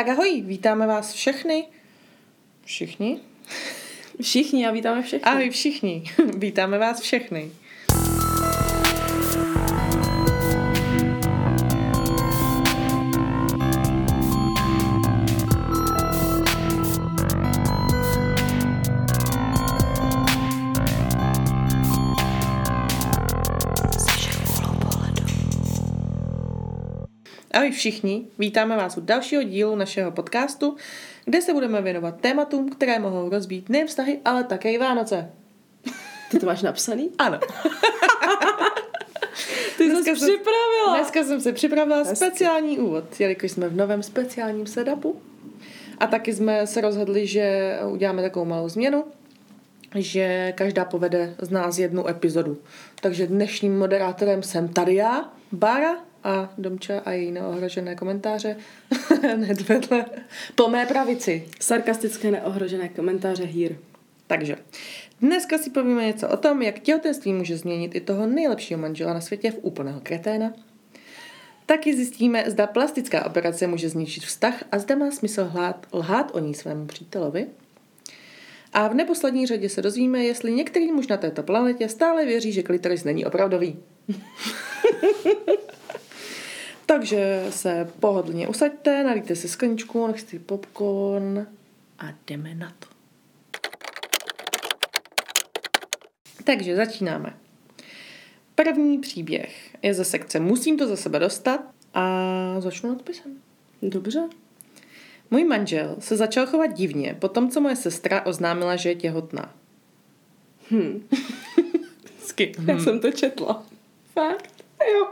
Tak ahoj, vítáme vás všechny. Všichni? Všichni a vítáme všechny. Ahoj všichni, vítáme vás všechny. Ahoj všichni, vítáme vás u dalšího dílu našeho podcastu, kde se budeme věnovat tématům, které mohou rozbít nejen vztahy, ale také i Vánoce. Ty to máš napsaný? Ano. Ty jsi jsem- připravila. Dneska jsem si připravila Hezky. speciální úvod, jelikož jsme v novém speciálním setupu. A taky jsme se rozhodli, že uděláme takovou malou změnu, že každá povede z nás jednu epizodu. Takže dnešním moderátorem jsem tady já, Bára a Domča a její neohrožené komentáře hned vedle po mé pravici. Sarkastické neohrožené komentáře hír. Takže dneska si povíme něco o tom, jak těhotenství může změnit i toho nejlepšího manžela na světě v úplného kreténa. Taky zjistíme, zda plastická operace může zničit vztah a zda má smysl lhát, lhát o ní svému přítelovi. A v neposlední řadě se dozvíme, jestli některý muž na této planetě stále věří, že klitoris není opravdový. Takže se pohodlně usaďte, nalijte si skleničku, nechte si popcorn a jdeme na to. Takže začínáme. První příběh je ze sekce Musím to za sebe dostat a začnu nadpisem. Dobře. Můj manžel se začal chovat divně po tom, co moje sestra oznámila, že je těhotná. Hm. Hezky. Já jsem to četla. Fakt? Jo.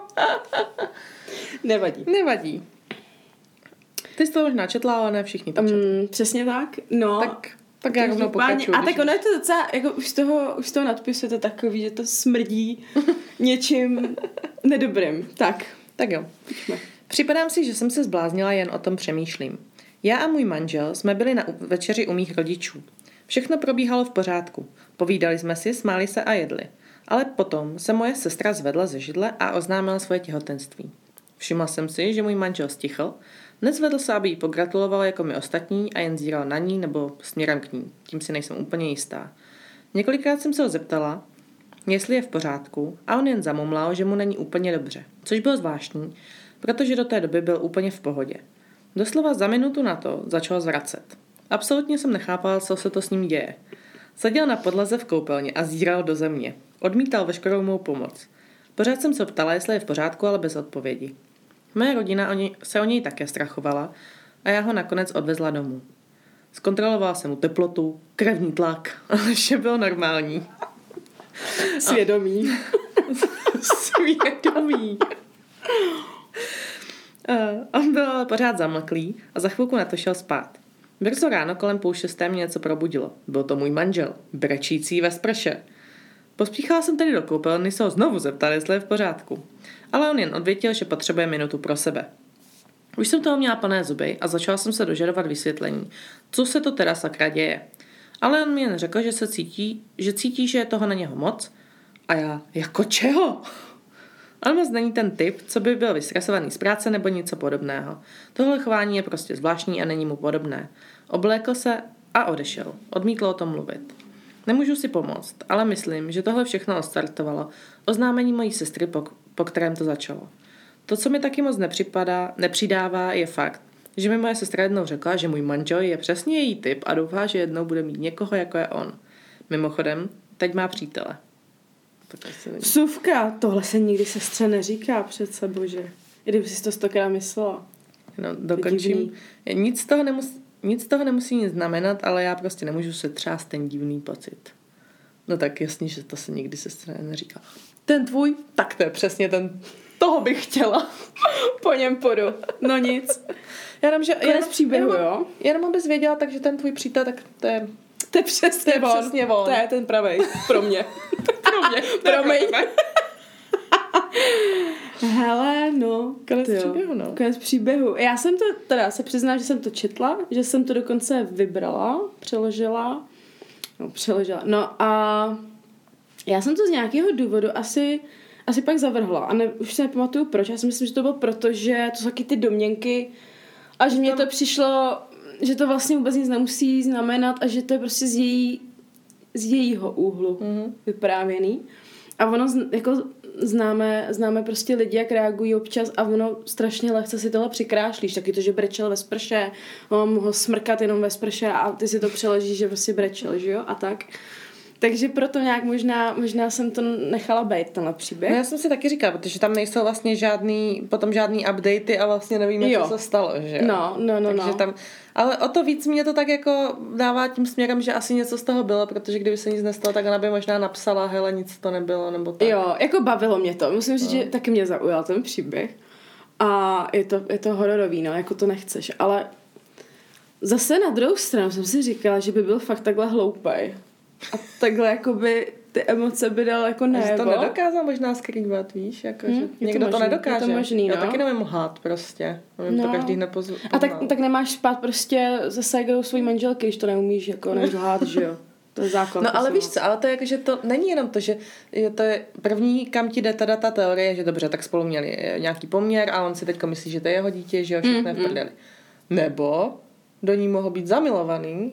Nevadí. Nevadí. Ty jsi to možná četla, ale ne všichni to. Um, přesně tak. No. tak, tak já rovnou pokračuju. A tak ono je to docela, jako už z toho, už z toho nadpisu je to takový, že to smrdí něčím nedobrým. Tak, Tak jo. pojďme. Připadám si, že jsem se zbláznila, jen o tom přemýšlím. Já a můj manžel jsme byli na večeři u mých rodičů. Všechno probíhalo v pořádku. Povídali jsme si, smáli se a jedli. Ale potom se moje sestra zvedla ze židle a oznámila svoje těhotenství. Všimla jsem si, že můj manžel stichl, nezvedl se, aby jí pogratuloval jako my ostatní a jen zíral na ní nebo směrem k ní. Tím si nejsem úplně jistá. Několikrát jsem se ho zeptala, jestli je v pořádku a on jen zamumlal, že mu není úplně dobře, což bylo zvláštní, protože do té doby byl úplně v pohodě. Doslova za minutu na to začal zvracet. Absolutně jsem nechápala, co se to s ním děje. Seděl na podlaze v koupelně a zíral do země. Odmítal veškerou mou pomoc. Pořád jsem se ptala, jestli je v pořádku, ale bez odpovědi. Moje rodina o něj, se o něj také strachovala a já ho nakonec odvezla domů. Zkontrolovala jsem mu teplotu, krevní tlak, ale vše bylo normální. Svědomí. Svědomí. Uh, on byl pořád zamlklý a za chvilku na to šel spát. Brzo ráno kolem půl šesté mě něco probudilo. Byl to můj manžel, brečící ve sprše. Pospíchala jsem tedy do koupelny se ho znovu zeptat, jestli je v pořádku. Ale on jen odvětil, že potřebuje minutu pro sebe. Už jsem toho měla plné zuby a začala jsem se dožadovat vysvětlení, co se to teda sakra děje. Ale on mi jen řekl, že se cítí, že cítí, že je toho na něho moc a já, jako čeho? On moc není ten typ, co by byl vystresovaný z práce nebo něco podobného. Tohle chování je prostě zvláštní a není mu podobné. Oblékl se a odešel. Odmítl o tom mluvit. Nemůžu si pomoct, ale myslím, že tohle všechno odstartovalo oznámení mojí sestry, po, po kterém to začalo. To, co mi taky moc nepřipadá, nepřidává, je fakt, že mi moje sestra jednou řekla, že můj manžel je přesně její typ a doufá, že jednou bude mít někoho, jako je on. Mimochodem, teď má přítele. Vsuvka, tohle se nikdy sestře neříká přece, bože. I kdyby si to stokrát myslela. No, dokončím. Nic z, toho nemus, nic z toho nemusí nic znamenat, ale já prostě nemůžu se třást ten divný pocit. No tak jasně, že to se nikdy sestře neříká. Ten tvůj? Tak to je přesně ten. Toho bych chtěla. Po něm podu. No nic. Já jenom, že... Konec příběhu, jenom, jo? Jenom abys věděla, takže ten tvůj přítel, tak to je... To je přesně To je on. přesně on. To je ten pravej. Pro mě. Mě. Promiň. Hele, no. Konec jo. příběhu, no. Konec příběhu. Já jsem to, teda se přiznám, že jsem to četla, že jsem to dokonce vybrala, přeložila. No, přeložila. No a já jsem to z nějakého důvodu asi, asi pak zavrhla. A ne, už se nepamatuju proč. Já si myslím, že to bylo proto, že to jsou taky ty domněnky A že mně to přišlo, že to vlastně vůbec nic nemusí znamenat a že to je prostě z, její, z jejího úhlu Mhm. vyprávěný. A ono, z- jako známe, známe prostě lidi, jak reagují občas a ono strašně lehce si tohle přikrášlíš. Taky to, že brečel ve sprše, on mohl smrkat jenom ve sprše a ty si to přeložíš, že prostě brečel, že jo, a tak. Takže proto nějak možná, možná jsem to nechala být, tenhle příběh. No já jsem si taky říkala, protože tam nejsou vlastně žádný, potom žádný updaty a vlastně nevíme, Jo. co se stalo, že jo? No, no, no, Takže no. tam, ale o to víc mě to tak jako dává tím směrem, že asi něco z toho bylo, protože kdyby se nic nestalo, tak ona by možná napsala, hele, nic to nebylo, nebo tak. Jo, jako bavilo mě to. Musím říct, No. že taky mě zaujal ten příběh. A je to, je to hororový, no, jako to nechceš. Ale zase na druhou stranu jsem si říkala, že by byl fakt takhle hloupej. A takhle jakoby ty emoce by dal jako nevo. to nedokázal možná skrývat, víš, jako, Hm, že je to někdo to, možný, je to nedokáže. možný, Já no. taky nevím lhát prostě. Nevím, to No. každý nepoz... A tak, tak nemáš spát prostě se ségrou svojí manželky, když to neumíš, jako než lhát, že jo. To je základ. No ale víš co, ale to je jako, že to není jenom to, že je to je první, kam ti jde teda ta teorie, že dobře, tak spolu měli eh, nějaký poměr a on si teďko myslí, že to je jeho dítě, že jo, všechno je v prdeli. Nebo do ní mohl být zamilovaný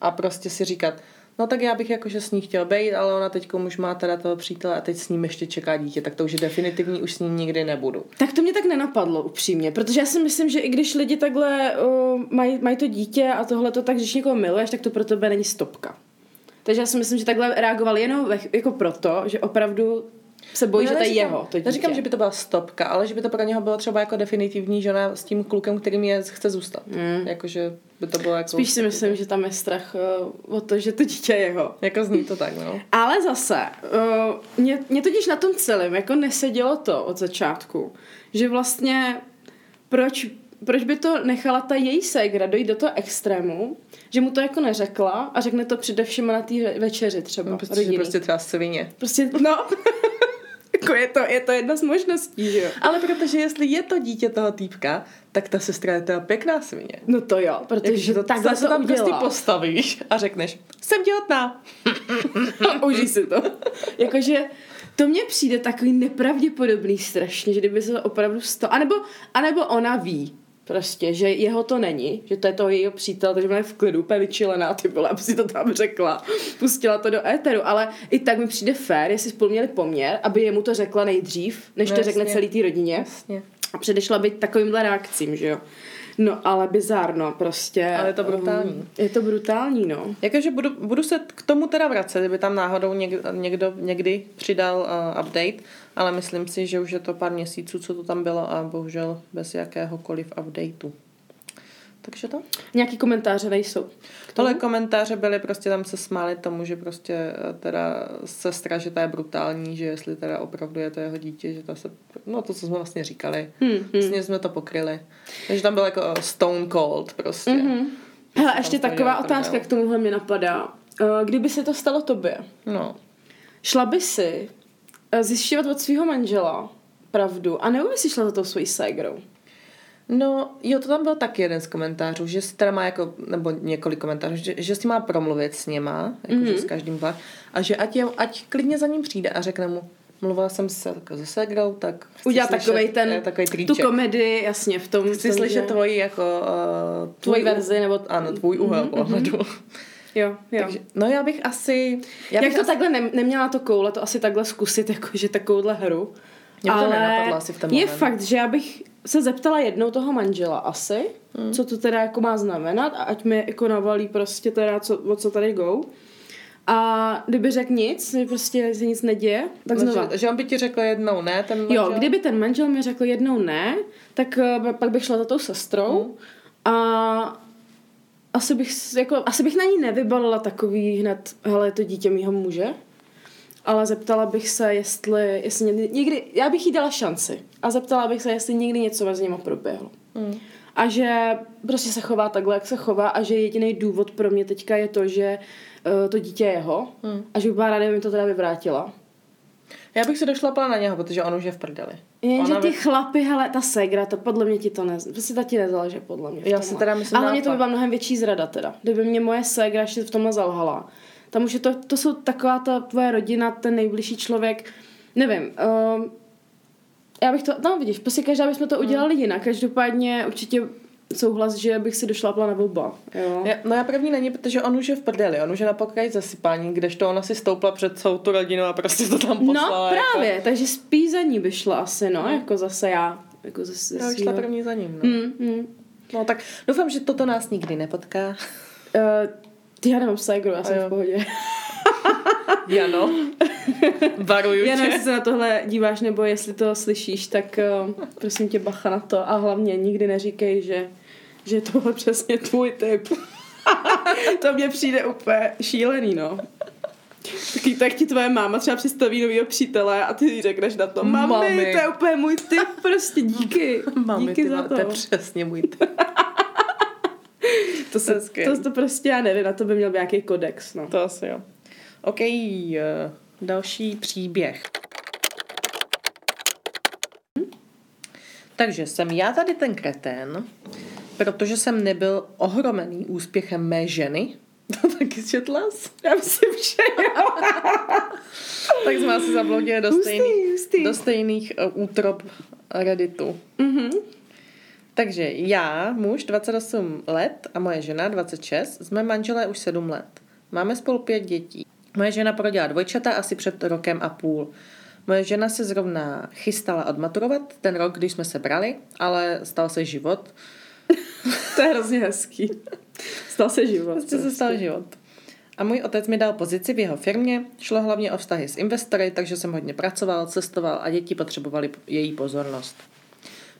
a prostě si říkat, no tak já bych jakože s ní chtěl být, ale ona teďko už má teda toho přítele a teď s ním ještě čeká dítě, tak to už je definitivní, už s ní nikdy nebudu. Tak to mě tak nenapadlo upřímně, protože já si myslím, že i když lidi takhle uh, mají, mají to dítě a tohle to tak, když někoho miluješ, tak to pro tebe není stopka. Takže já si myslím, že takhle reagoval jenom ve, jako proto, že opravdu se bojí, No, že to je jeho, to dítě. Neříkám, že by to byla stopka, ale že by to pro něho bylo třeba jako definitivní, že ona s tím klukem, kterým je, chce zůstat. Mm. Jakože by to bylo jako... Spíš si myslím, že tam je strach uh, o to, že to dítě je jeho. Jako zní to tak, no. Ale zase, uh, mě, mě totiž na tom celém jako nesedělo to od začátku, že vlastně proč, proč by to nechala ta její ségra dojít do toho extrému, že mu to jako neřekla a řekne to především na té večeři třeba no rodiny. prostě třeba svině. prostě no, jako je to, je to jedna z možností, že jo. Ale protože jestli je to dítě toho týpka, tak ta sestra je teda pěkná svině. No to jo, protože to takhle to tam prostě udělá. postavíš a řekneš, jsem těhotná. Užij si to. Jakože to mně přijde takový nepravděpodobný strašně, že kdyby se to opravdu stalo, anebo, anebo ona ví, Prostě, že jeho to není, že to je to jejího přítel, takže je v klidu, úplně vyčilená, ty vole, aby si to tam řekla. Pustila to do éteru, ale i tak mi přijde fér, jestli spolu měli poměr, aby jemu to řekla nejdřív, než No to řekne jasně. celý té rodině. Jasně. A předešla být takovýmhle reakcím, že jo. No, ale bizárno, prostě. Ale je to brutální. um, Je to brutální, no. Jakože budu, budu se k tomu teda vracet, kdyby tam náhodou někdo, někdo někdy přidal uh, update, ale myslím si, že už je to pár měsíců, co to tam bylo a bohužel bez jakéhokoliv updateu. Takže to. Nějaký komentáře nejsou. Tohle komentáře byly prostě tam se smáli tomu, že prostě eh, teda sestra, že ta je brutální, že jestli teda opravdu je to jeho dítě, že ta se, no to, co jsme vlastně říkali, Hmm, hmm. vlastně jsme to pokryli. Takže tam byl jako eh, stone cold prostě. Mhm. Hele, ještě taková otázka k tomuhle mě napadá. Eh, Kdyby se to stalo tobě, No. šla by si zjišťovat od svého manžela pravdu a nebo by si šla za tou svojí ségrou? No, jo, to tam byl taky jeden z komentářů, že si teda má jako, nebo několik komentářů, že, že si má promluvit s něma, jako mm-hmm. s každým dva, a že ať, je, ať klidně za ním přijde a řekne mu, mluvila jsem se jako se segrou, tak Udělat slyšet, takovej ten, eh, takovej tu komedii, jasně, v tom. Chci tom, slyšet že- tvoji jako... Uh, Tvoji verzi, nebo- Ano, tvůj úhel mm-hmm. pohledu. Jo, jo. Takže, no já bych asi... Já Jak bych to asi, takhle ne, neměla to koule, to asi takhle zkusit, jakože takovouhle hru. Mě by to Ale nenapadlo asi v ten je moment. fakt, že já bych se zeptala jednou toho manžela asi, hmm. co to teda jako má znamenat a ať mi jako navalí prostě teda, co, o co tady go. A kdyby řekl nic, že prostě se nic neděje, tak no, znova. že, že, on by ti řekl jednou ne, ten Jo, manžel? kdyby ten manžel mi řekl jednou ne, tak uh, pak bych šla za tou sestrou Hmm. a asi bych, jako, asi bych na ní nevybalila takový hned, hele, je to dítě mýho muže, ale zeptala bych se, jestli, jestli někdy, někdy, já bych jí dala šanci a zeptala bych se, jestli někdy něco mezi nimi proběhlo. Hmm. A že prostě se chová takhle, jak se chová a že jediný důvod pro mě teďka je to, že uh, to dítě je jeho Hmm. a že bych byla ráda, kdyby mi to teda vyvrátila. Já bych se došlapala na něho, protože on už je v prdeli. Jenže ty by- chlapy, hele, ta segra, to podle mě ti to ne, prostě ta ti nezáleží, podle mě. Já si teda myslím Ale mě to by byla mnohem větší zrada teda. Kdyby mě moje segra ještě v tomhle zalhala. Tam už je to, to jsou taková ta tvoje rodina, ten nejbližší člověk, nevím, uh, já bych to, no vidíš, prostě každá bychom to udělali jinak. Každopádně určitě souhlas, že bych si došlápla na oba. Jo. No já první není, protože on už je v prdeli, on už je na pokraji zasypání, kdežto ona si stoupla před celou tu rodinu a prostě to tam poslala. No právě, Jako, takže spíš za ní by šla asi, no, jako zase já. Jako zase já už šla první za ním, no. Mm, mm. No tak doufám, že toto nás nikdy nepotká. Uh, já nemám ségru, já jsem v pohodě. Jano, varuju Já tě. jestli se na tohle díváš, nebo jestli to slyšíš, tak uh, prosím tě bacha na to a hlavně nikdy neříkej, že, že tohle přesně tvůj typ. to mně přijde úplně šílený, no. Taky tak ti tvoje máma třeba představí novýho přítele a ty jí řekneš na to, mami, Mami. to je úplně můj typ, prostě díky. Mami, díky ty, za to. to je přesně můj typ. To, se, to, to prostě já nevím, na to by měl být nějaký kodex, no. To asi jo. OK, eh, další příběh. Takže jsem já tady ten kretén, protože jsem nebyl ohromený úspěchem mé ženy. To taky četla jsi? Já myslím, že jo. Tak jsme asi zabloudili do hustý. do stejných uh, útrop Redditu. Mhm. Takže já, muž 28 let a moje žena 26, jsme manželé už 7 let. Máme spolu pět dětí. Moje žena porodila dvojčata asi před rokem a půl. Moje žena se zrovna chystala odmaturovat ten rok, když jsme se brali, ale stal se život. To je hrozně hezký. Stal se život. Prostě se stal život. A můj otec mi dal pozici v jeho firmě, šlo hlavně o vztahy s investory, takže jsem hodně pracoval, cestoval a děti potřebovali její pozornost.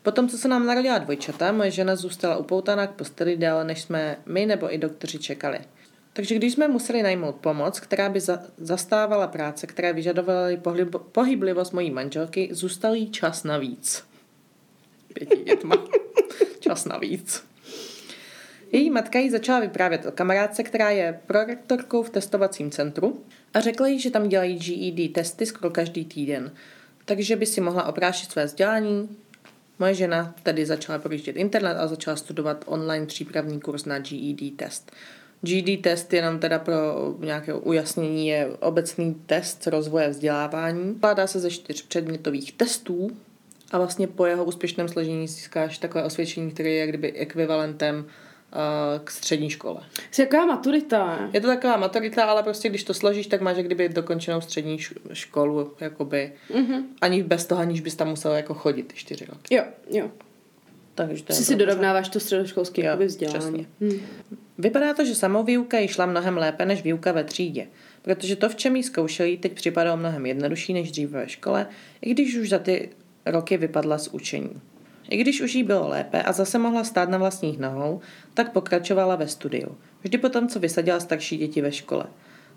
Potom, co se nám narodila dvojčata, moje žena zůstala upoutaná k posteli déle, než jsme my nebo i doktoři čekali. Takže když jsme museli najmout pomoc, která by za- zastávala práce, které vyžadovaly pohyb- pohyblivost mojí manželky, zůstal jí čas navíc. Pěti dětma. čas navíc. Její matka jí začala vyprávět o kamarádce, která je prorektorkou v testovacím centru a řekla jí, že tam dělají GED testy skoro každý týden, takže by si mohla oprášit své vzdělání. Moje žena tedy začala projíždět internet a začala studovat online přípravný kurz na GED test. GED test jenom teda pro nějaké ujasnění je obecný test rozvoje vzdělávání. Skládá se ze čtyř předmětových testů a vlastně po jeho úspěšném složení získáš takové osvědčení, které je kdyby ekvivalentem k střední škole. Jsi jaká maturita? Je to taková maturita, ale prostě když to složíš, tak máš jak kdyby dokončenou střední školu, jakoby, Mhm. ani bez toho, aniž bys tam musel jako chodit ty čtyři roky. Jo, jo. Takže to je Jsi si dorovnáváš to středoškolské vzdělání. Hm. Vypadá to, že samovýuka jí šla mnohem lépe než výuka ve třídě, protože to, v čem jí zkoušeli, teď připadalo mnohem jednodušší než dříve ve škole, i když už za ty roky vypadla z učení. I když už jí bylo lépe a zase mohla stát na vlastních nohou, tak pokračovala ve studiu. Vždy potom, co vysadila starší děti ve škole.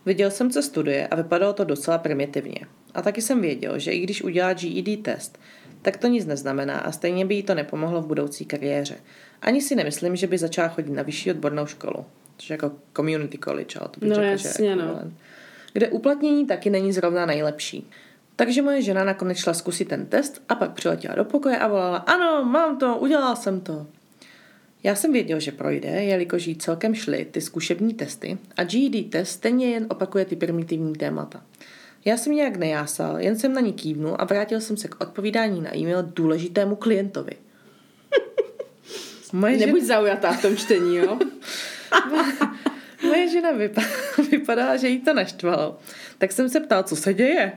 Viděl jsem, co studuje a vypadalo to docela primitivně. A taky jsem věděl, že i když udělá GED test, tak to nic neznamená a stejně by jí to nepomohlo v budoucí kariéře. Ani si nemyslím, že by začala chodit na vyšší odbornou školu, což jako community college, ale to bych No řekla, jasně, že no. Kde uplatnění taky není zrovna nejlepší. Takže moje žena nakonec šla zkusit ten test a pak přiletěla do pokoje a volala, ano, mám to, udělala jsem to. Já jsem věděl, že projde, jelikož jí celkem šly ty zkušební testy a GED test stejně jen opakuje ty primitivní témata. Já jsem nějak nejásal, jen jsem na ní kývnul a vrátil jsem se k odpovídání na e-mail důležitému klientovi. Moje žena, Nebuď zaujatá v tom čtení, jo? moje žena vypa- vypadala, že jí to naštvalo. Tak jsem se ptal, co se děje.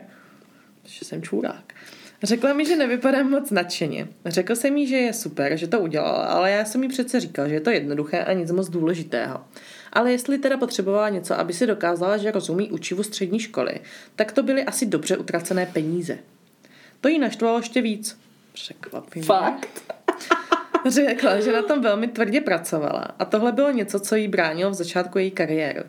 Že jsem čůrák. Řekla mi, že nevypadám moc nadšeně. Řekl jsem jí, že je super, že to udělala, ale já jsem jí přece říkal, že je to jednoduché a nic moc důležitého. Ale jestli teda potřebovala něco, aby si dokázala, že rozumí učivu střední školy, tak to byly asi dobře utracené peníze. To jí naštvalo ještě víc. Překvapivě. Fakt. Řekla, že na tom velmi tvrdě pracovala a tohle bylo něco, co jí bránilo v začátku její kariéry.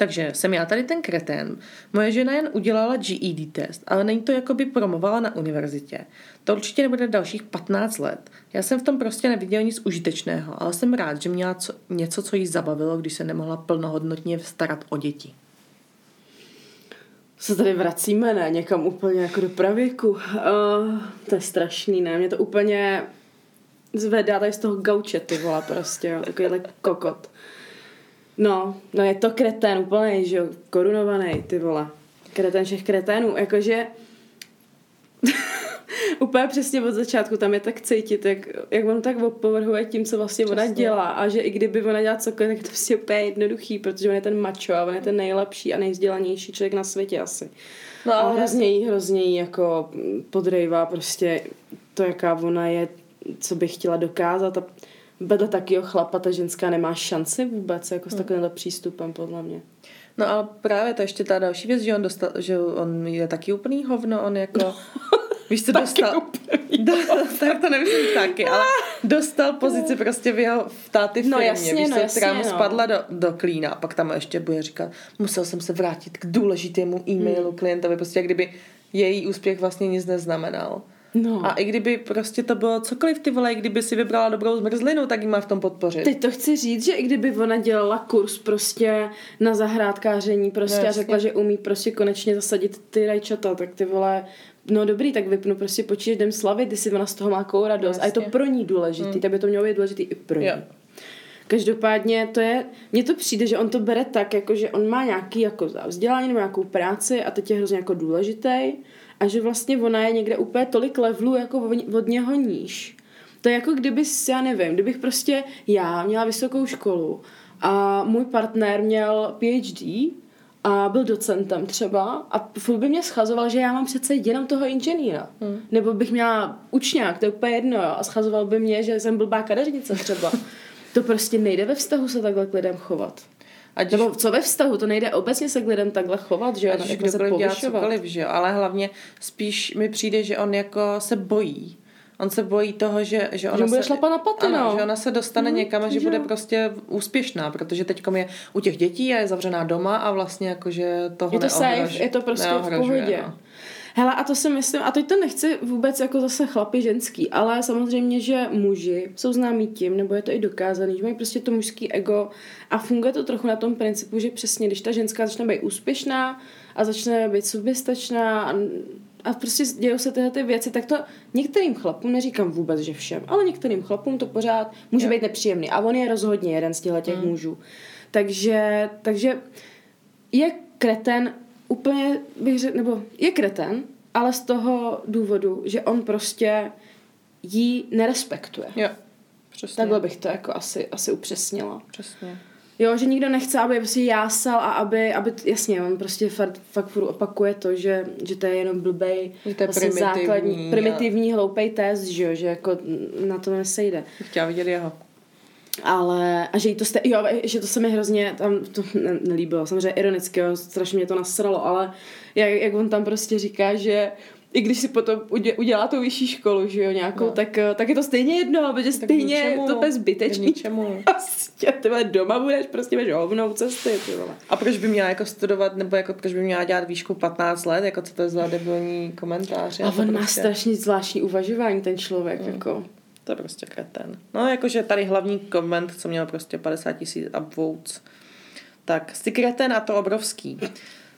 Takže jsem já tady ten kretén. Moje žena jen udělala GED test, ale není to jako by promovala na univerzitě. To určitě nebude dalších 15 let. Já jsem v tom prostě neviděl nic užitečného, ale jsem rád, že měla co, něco, co jí zabavilo, když se nemohla plnohodnotně starat o děti. Se tady vracíme, ne? Někam úplně jako do pravěku. Uh, to je strašný, ne? Mě to úplně zvedá tady z toho gauče, ty vole, prostě, jo. Takovýhle kokot. No, no je to kretén úplně, že jo, korunovaný, ty vole. Kretén všech kreténů, jakože... úplně přesně od začátku tam je tak cítit, jak, jak on tak opovrhuje tím, co vlastně přesně. ona dělá a že i kdyby ona dělala cokoliv, tak je to prostě úplně jednoduchý, protože on je ten macho a on je ten nejlepší a nejvzdělanější člověk na světě asi. No, a hrozně jí, hrozně jí jako podrejvá prostě to, jaká ona je, co by chtěla dokázat a vedle takového chlapa ta ženská nemá šanci vůbec jako s hmm. takovýmhle přístupem, podle mě. No a právě to ještě ta další věc, že on dostal, že on je taky úplný hovno, on jako Víš, co dostal? Do, tak to nemyslím taky, ale dostal pozici prostě v jeho v táty firmě, no, jasně, víš, no, jasně, která mu no. spadla do, do klína a pak tam ještě bude říkat, musel jsem se vrátit k důležitému e-mailu hmm. klientovi, prostě jak kdyby její úspěch vlastně nic neznamenal. No. A i kdyby prostě to bylo cokoliv ty vole, i kdyby si vybrala dobrou zmrzlinu, tak jí má v tom podpořit. Teď to chci říct, že i kdyby ona dělala kurz prostě na zahrádkáření prostě no, a řekla, že umí prostě konečně zasadit ty rajčata, tak ty vole, no dobrý, tak vypnu prostě počítač, jdem slavit, ty si ona z toho má kou radost. Jasně. A je to pro ní důležitý, hmm. tak by to mělo být důležitý i pro ní. Jo. Každopádně to je, mně to přijde, že on to bere tak, jako že on má nějaký jako vzdělání nebo nějakou práci a teď je hrozně jako důležitý a že vlastně ona je někde úplně tolik levelů jako od něho níž. To je jako kdyby, já nevím, kdybych prostě já měla vysokou školu a můj partner měl PhD a byl docentem třeba a furt by mě schazoval, že já mám přece jenom toho inženýra. Hmm. Nebo bych měla učňák, to je úplně jedno, jo, a schazoval by mě, že jsem blbá kadeřnice třeba. to prostě nejde ve vztahu se takhle k lidem chovat. Ať Nebo co ve vztahu, to nejde obecně se k lidem takhle chovat, že jo, ať jako se cokoliv, že jo, ale hlavně spíš mi přijde, že on jako se bojí. On se bojí toho, že, že ona že bude se, na paty, ano, no. že ona se dostane mm, někam a že, že bude prostě úspěšná, protože teď je u těch dětí a je zavřená doma a vlastně jakože toho Je to safe, je to prostě v pohodě. No. Hele, a to si myslím, a teď to nechci vůbec jako zase chlapi ženský, ale samozřejmě, že muži jsou známí tím, nebo je to i dokázaný, že mají prostě to mužský ego a funguje to trochu na tom principu, že přesně, když ta ženská začne být úspěšná a začne být soběstačná a, a prostě dějou se tyhle ty věci, tak to některým chlapům, neříkám vůbec, že všem, ale některým chlapům to pořád může jo. být nepříjemný. A on je rozhodně jeden z těchto těch mm. mužů. Takže, takže je kreten úplně bych řekl, nebo je kreten, ale z toho důvodu, že on prostě jí nerespektuje. Jo, přesně. Takhle bych to jako asi, asi upřesnila. Přesně. Jo, že nikdo nechce, aby prostě jásal a aby, aby jasně, on prostě fakt, fakt furt opakuje to, že, že to je jenom blbej, že to je vlastně primitivní, základní, primitivní, a... hloupej test, že jo, že jako na to nesejde. Chtěla vidět jeho. Ale, a že jí to jste, jo, že to se mi hrozně tam to ne, nelíbilo, samozřejmě ironicky, jo, strašně mě to nasralo, ale jak, jak on tam prostě říká, že i když si potom udělá tu vyšší školu, že jo, nějakou, no. tak, tak je to stejně jedno, protože tak stejně ničemu, to bez zbytečný. Ničemu. Prostě ty doma budeš prostě bez hovnou cesty, ty vole. A proč by měla jako studovat, nebo jako proč by měla dělat výšku 15 let, jako co to je za debilní komentář. A on prostě... má strašně zvláštní uvažování, ten člověk, mm. jako. To je prostě kreten. No, jakože tady hlavní koment, co měl prostě 50 tisíc upvotes. Tak, jsi kreten a to obrovský.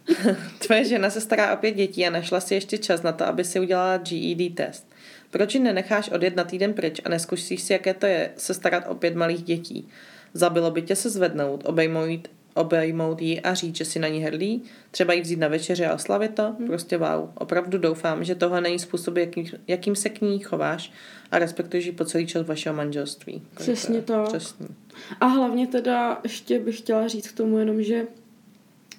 Tvoje žena se stará o pět dětí a našla si ještě čas na to, aby si udělala GED test. Proč ji nenecháš odjet na týden pryč a neskušíš si, jaké to je se starat o pět malých dětí? Zabilo by tě se zvednout, obejmout, obejmout ji a říct, že si na ní hrdý, třeba jí vzít na večeři a oslavit to, hmm. prostě wow. Opravdu doufám, že tohle není způsob, jakým, jakým se k ní chováš a respektuješ ji po celý čas vašeho manželství. Přesně to. Přesně. A hlavně teda ještě bych chtěla říct k tomu jenom, že,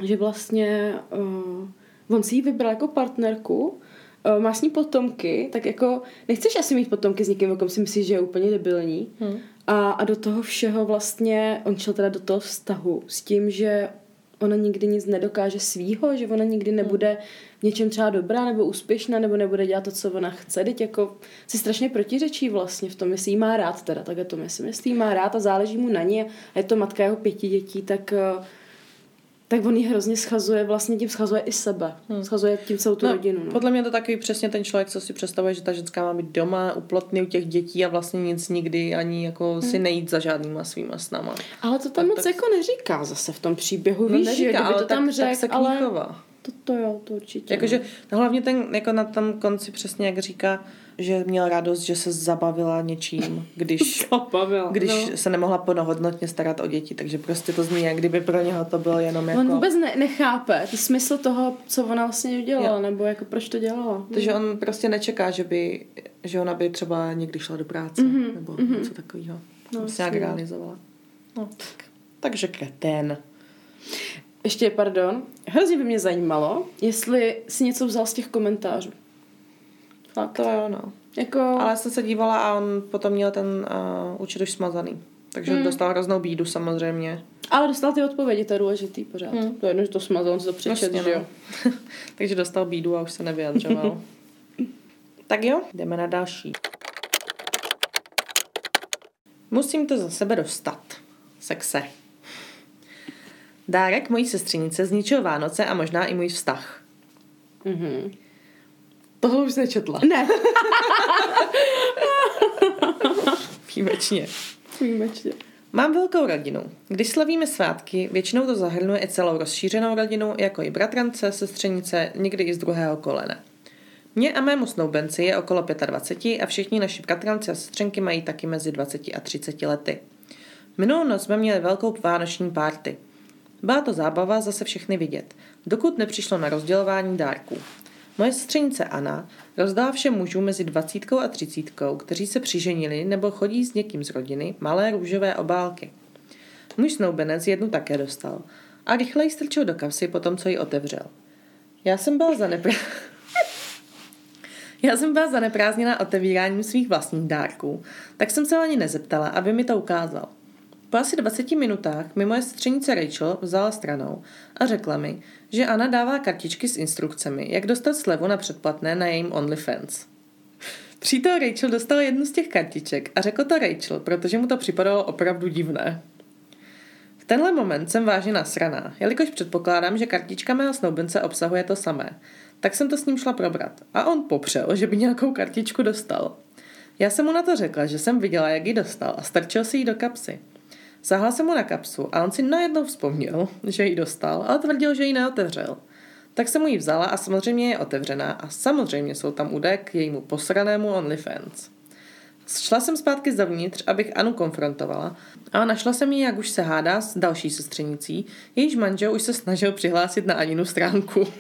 že vlastně uh, on si ji vybral jako partnerku, uh, má s ní potomky, tak jako nechceš asi mít potomky s někým, o kom si myslíš, že je úplně debilní. Hmm. A, a do toho všeho vlastně, on šel teda do toho vztahu s tím, že ona nikdy nic nedokáže svýho, že ona nikdy nebude v něčem třeba dobrá nebo úspěšná, nebo nebude dělat to, co ona chce. Teď jako si strašně protiřečí vlastně v tom, jestli jí má rád teda, tak je to myslím. Jestli jí má rád a záleží mu na ní a je to matka jeho pěti dětí, tak uh, tak on ji hrozně schazuje, vlastně tím schazuje i sebe. Hmm. Schazuje tím celou tu no, rodinu. No. Podle mě to takový přesně ten člověk, co si představuje, že ta ženská má být doma, uplotný u těch dětí a vlastně nic nikdy ani jako hmm. si nejít za žádnýma svýma snama. Ale to tam tak, moc tak... jako neříká zase v tom příběhu. No víš, neříká, že, ale to tam tak, řek, tak se ale... To, to jo, to určitě. Jakože hlavně ten, jako na tom konci přesně jak říká, že měl radost, že se zabavila něčím, když, Zabavila, když no. se nemohla plnohodnotně starat o děti, takže prostě to zní, jak kdyby pro něho to bylo jenom jako... On vůbec ne, nechápe ty smysl toho, co ona vlastně udělala, Jo. nebo jako proč to dělala. Takže on prostě nečeká, že by, že ona by třeba někdy šla do práce, mm-hmm, nebo mm-hmm. něco takového. No, No, se nějak realizovala. No, tak. Takže kretén. Ještě, pardon, hrozně by mě zajímalo, jestli si něco vzal z těch komentářů. Fakt. To jo, no. Jako, Ale já jsem se dívala a on potom měl ten uh, účet už smazaný. Takže Mm. mm. dostal hroznou bídu samozřejmě. ale dostal ty odpovědi, to je důležitý pořád. Hmm. To je jedno, že to smazal, on si to přečet, Jasně, že no. jo. Takže dostal bídu a už se nevyjadřoval. tak jo, jdeme na další. Musím to za sebe dostat. Sexe. Dárek mojí sestřenice zničil Vánoce a možná i můj vztah. Mhm. Tohle už nečetla. Ne, Výjimečně. výjimečně. Mám velkou rodinu. Když slavíme svátky, většinou to zahrnuje i celou rozšířenou rodinu, jako i bratrance, sestřenice, někdy i z druhého kolena. Mně a mému snoubenci je okolo 25 a všichni naši bratranci a sestřenky mají taky mezi 20 a 30 lety. Minulou noc jsme měli velkou vánoční párty. Byla to zábava zase všechny vidět, dokud nepřišlo na rozdělování dárků. Moje sestřenice Anna rozdala všem mužům mezi 20 a 30, kteří se přiženili nebo chodí s někým z rodiny, malé růžové obálky. Můj snoubenec jednu také dostal a rychle ji strčil do kapsy po tom, co ji otevřel. Já jsem byla zanepra... Já jsem byla zaneprázdněna otevíráním svých vlastních dárků, tak jsem se ani nezeptala, aby mi to ukázal. Po asi 20 minutách mi moje střenice Rachel vzala stranou a řekla mi, že Anna dává kartičky s instrukcemi, jak dostat slevu na předplatné na jejím OnlyFans. Přítel Rachel dostal jednu z těch kartiček a řekl to Rachel, protože mu to připadalo opravdu divné. V tenhle moment jsem vážně nasraná, jelikož předpokládám, že kartička mého snoubence obsahuje to samé. Tak jsem to s ním šla probrat. A on popřel, že by nějakou kartičku dostal. Já jsem mu na to řekla, že jsem viděla, jak ji dostal a strčil si ji do kapsy. Sahla jsem mu na kapsu a on si najednou vzpomněl, že ji dostal, ale tvrdil, že ji neotevřel. Tak jsem mu ji vzala a samozřejmě je otevřená a samozřejmě jsou tam údaje k jejímu posranému OnlyFans. Šla jsem zpátky zevnitř, abych Anu konfrontovala, a našla jsem ji, jak už se hádá s další sestřenicí, jejíž manžel už se snažil přihlásit na Aninu stránku.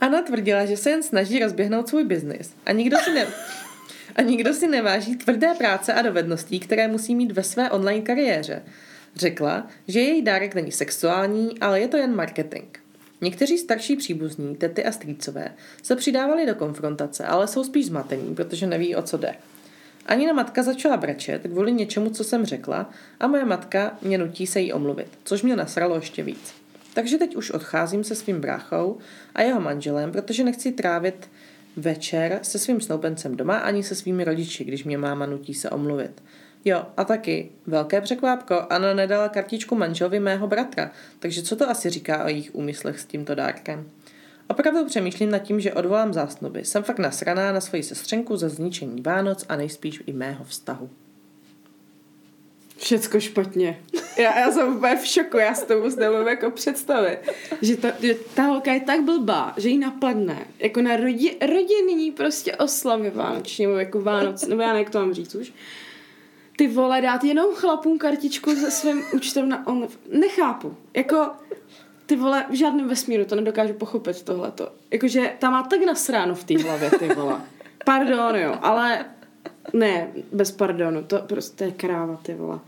Anna tvrdila, že se jen snaží rozběhnout svůj biznis a nikdo si ne... A nikdo si neváží tvrdé práce a dovedností, které musí mít ve své online kariéře. Řekla, že její dárek není sexuální, ale je to jen marketing. Někteří starší příbuzní, tety a strýcové, se přidávali do konfrontace, ale jsou spíš zmatení, protože neví, o co jde. Anina matka začala brečet kvůli něčemu, co jsem řekla, a moje matka mě nutí se jí omluvit, což mě nasralo ještě víc. Takže teď už odcházím se svým bráchou a jeho manželem, protože nechci trávit večer se svým snoubencem doma ani se svými rodiči, když mě máma nutí se omluvit. Jo, a taky, velké překvápko, Anna nedala kartičku manželovi mého bratra, takže co to asi říká o jejich úmyslech s tímto dárkem? Opravdu přemýšlím nad tím, že odvolám zásnuby. Jsem fakt nasraná na svoji sestřenku za zničení Vánoc a nejspíš i mého vztahu. Všecko špatně. Já, já jsem úplně v šoku, já si to vůbec nemůžu jako představit. Že ta, že ta holka je tak blbá, že jí napadne, jako na rodi, rodinný prostě oslavy vánoční, nebo jako Vánoc, nebo já nevím, jak to mám říct už. Ty vole, dát jenom chlapům kartičku se svým účtem na on. Nechápu. Jako, ty vole, v žádném vesmíru to nedokážu pochopit tohleto. Jakože tam má tak nasráno v té hlavě, ty vole. Pardon, jo, ale ne, bez pardonu, to prostě je kráva, ty vole.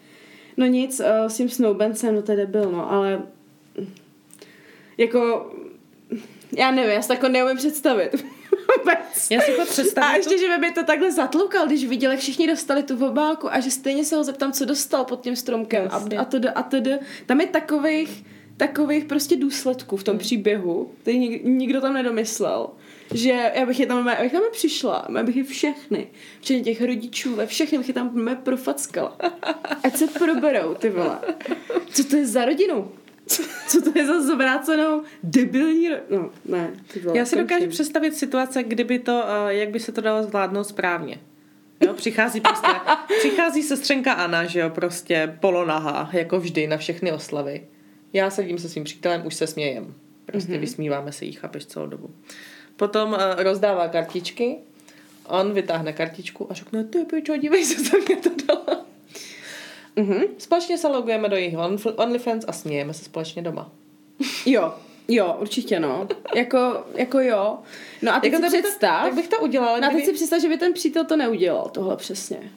No nic, uh, s tím snoubencem, no to je debil, no, ale jako, já nevím, já si to jako neumím představit. Já si to A představím. ještě, že by mi to takhle zatlukal, když viděl, jak všichni dostali tu obálku a že stejně se ho zeptám, co dostal pod tím stromkem Jasně. a, a tedy, a tedy. Tam je takových, takových prostě důsledků v tom příběhu, který nik, nikdo tam nedomyslel. Že já bych je tam, já bych tam přišla, já bych je všechny, včetně těch rodičů, ve všechny bych je tam mé profackala. Ať se proberou, ty vole. Co to je za rodinu? Co, to je za zvrácenou debilní ro... No, ne, vole, Já si dokážu končím. představit situace, kdyby to, eh, jak by se to dalo zvládnout správně. Jo, přichází prostě, přichází sestřenka Anna, že jo, prostě polonahá, jako vždy na všechny oslavy. Já sedím se svým přítelem, už se smějem. Prostě mm-hmm. vysmíváme se jí, chápeš, celou dobu. Potom uh, rozdává kartičky, on vytáhne kartičku a řekne, ty pičo, dívej se, co mě to dala. Mm-hmm. Společně se logujeme do jejich OnlyFans a smějeme se společně doma. Jo, Jo, určitě no. jako, jako jo. No a teď jako si představ. tak bych to udělala. No a teď si představ, že by ten přítel to neudělal, tohle přesně.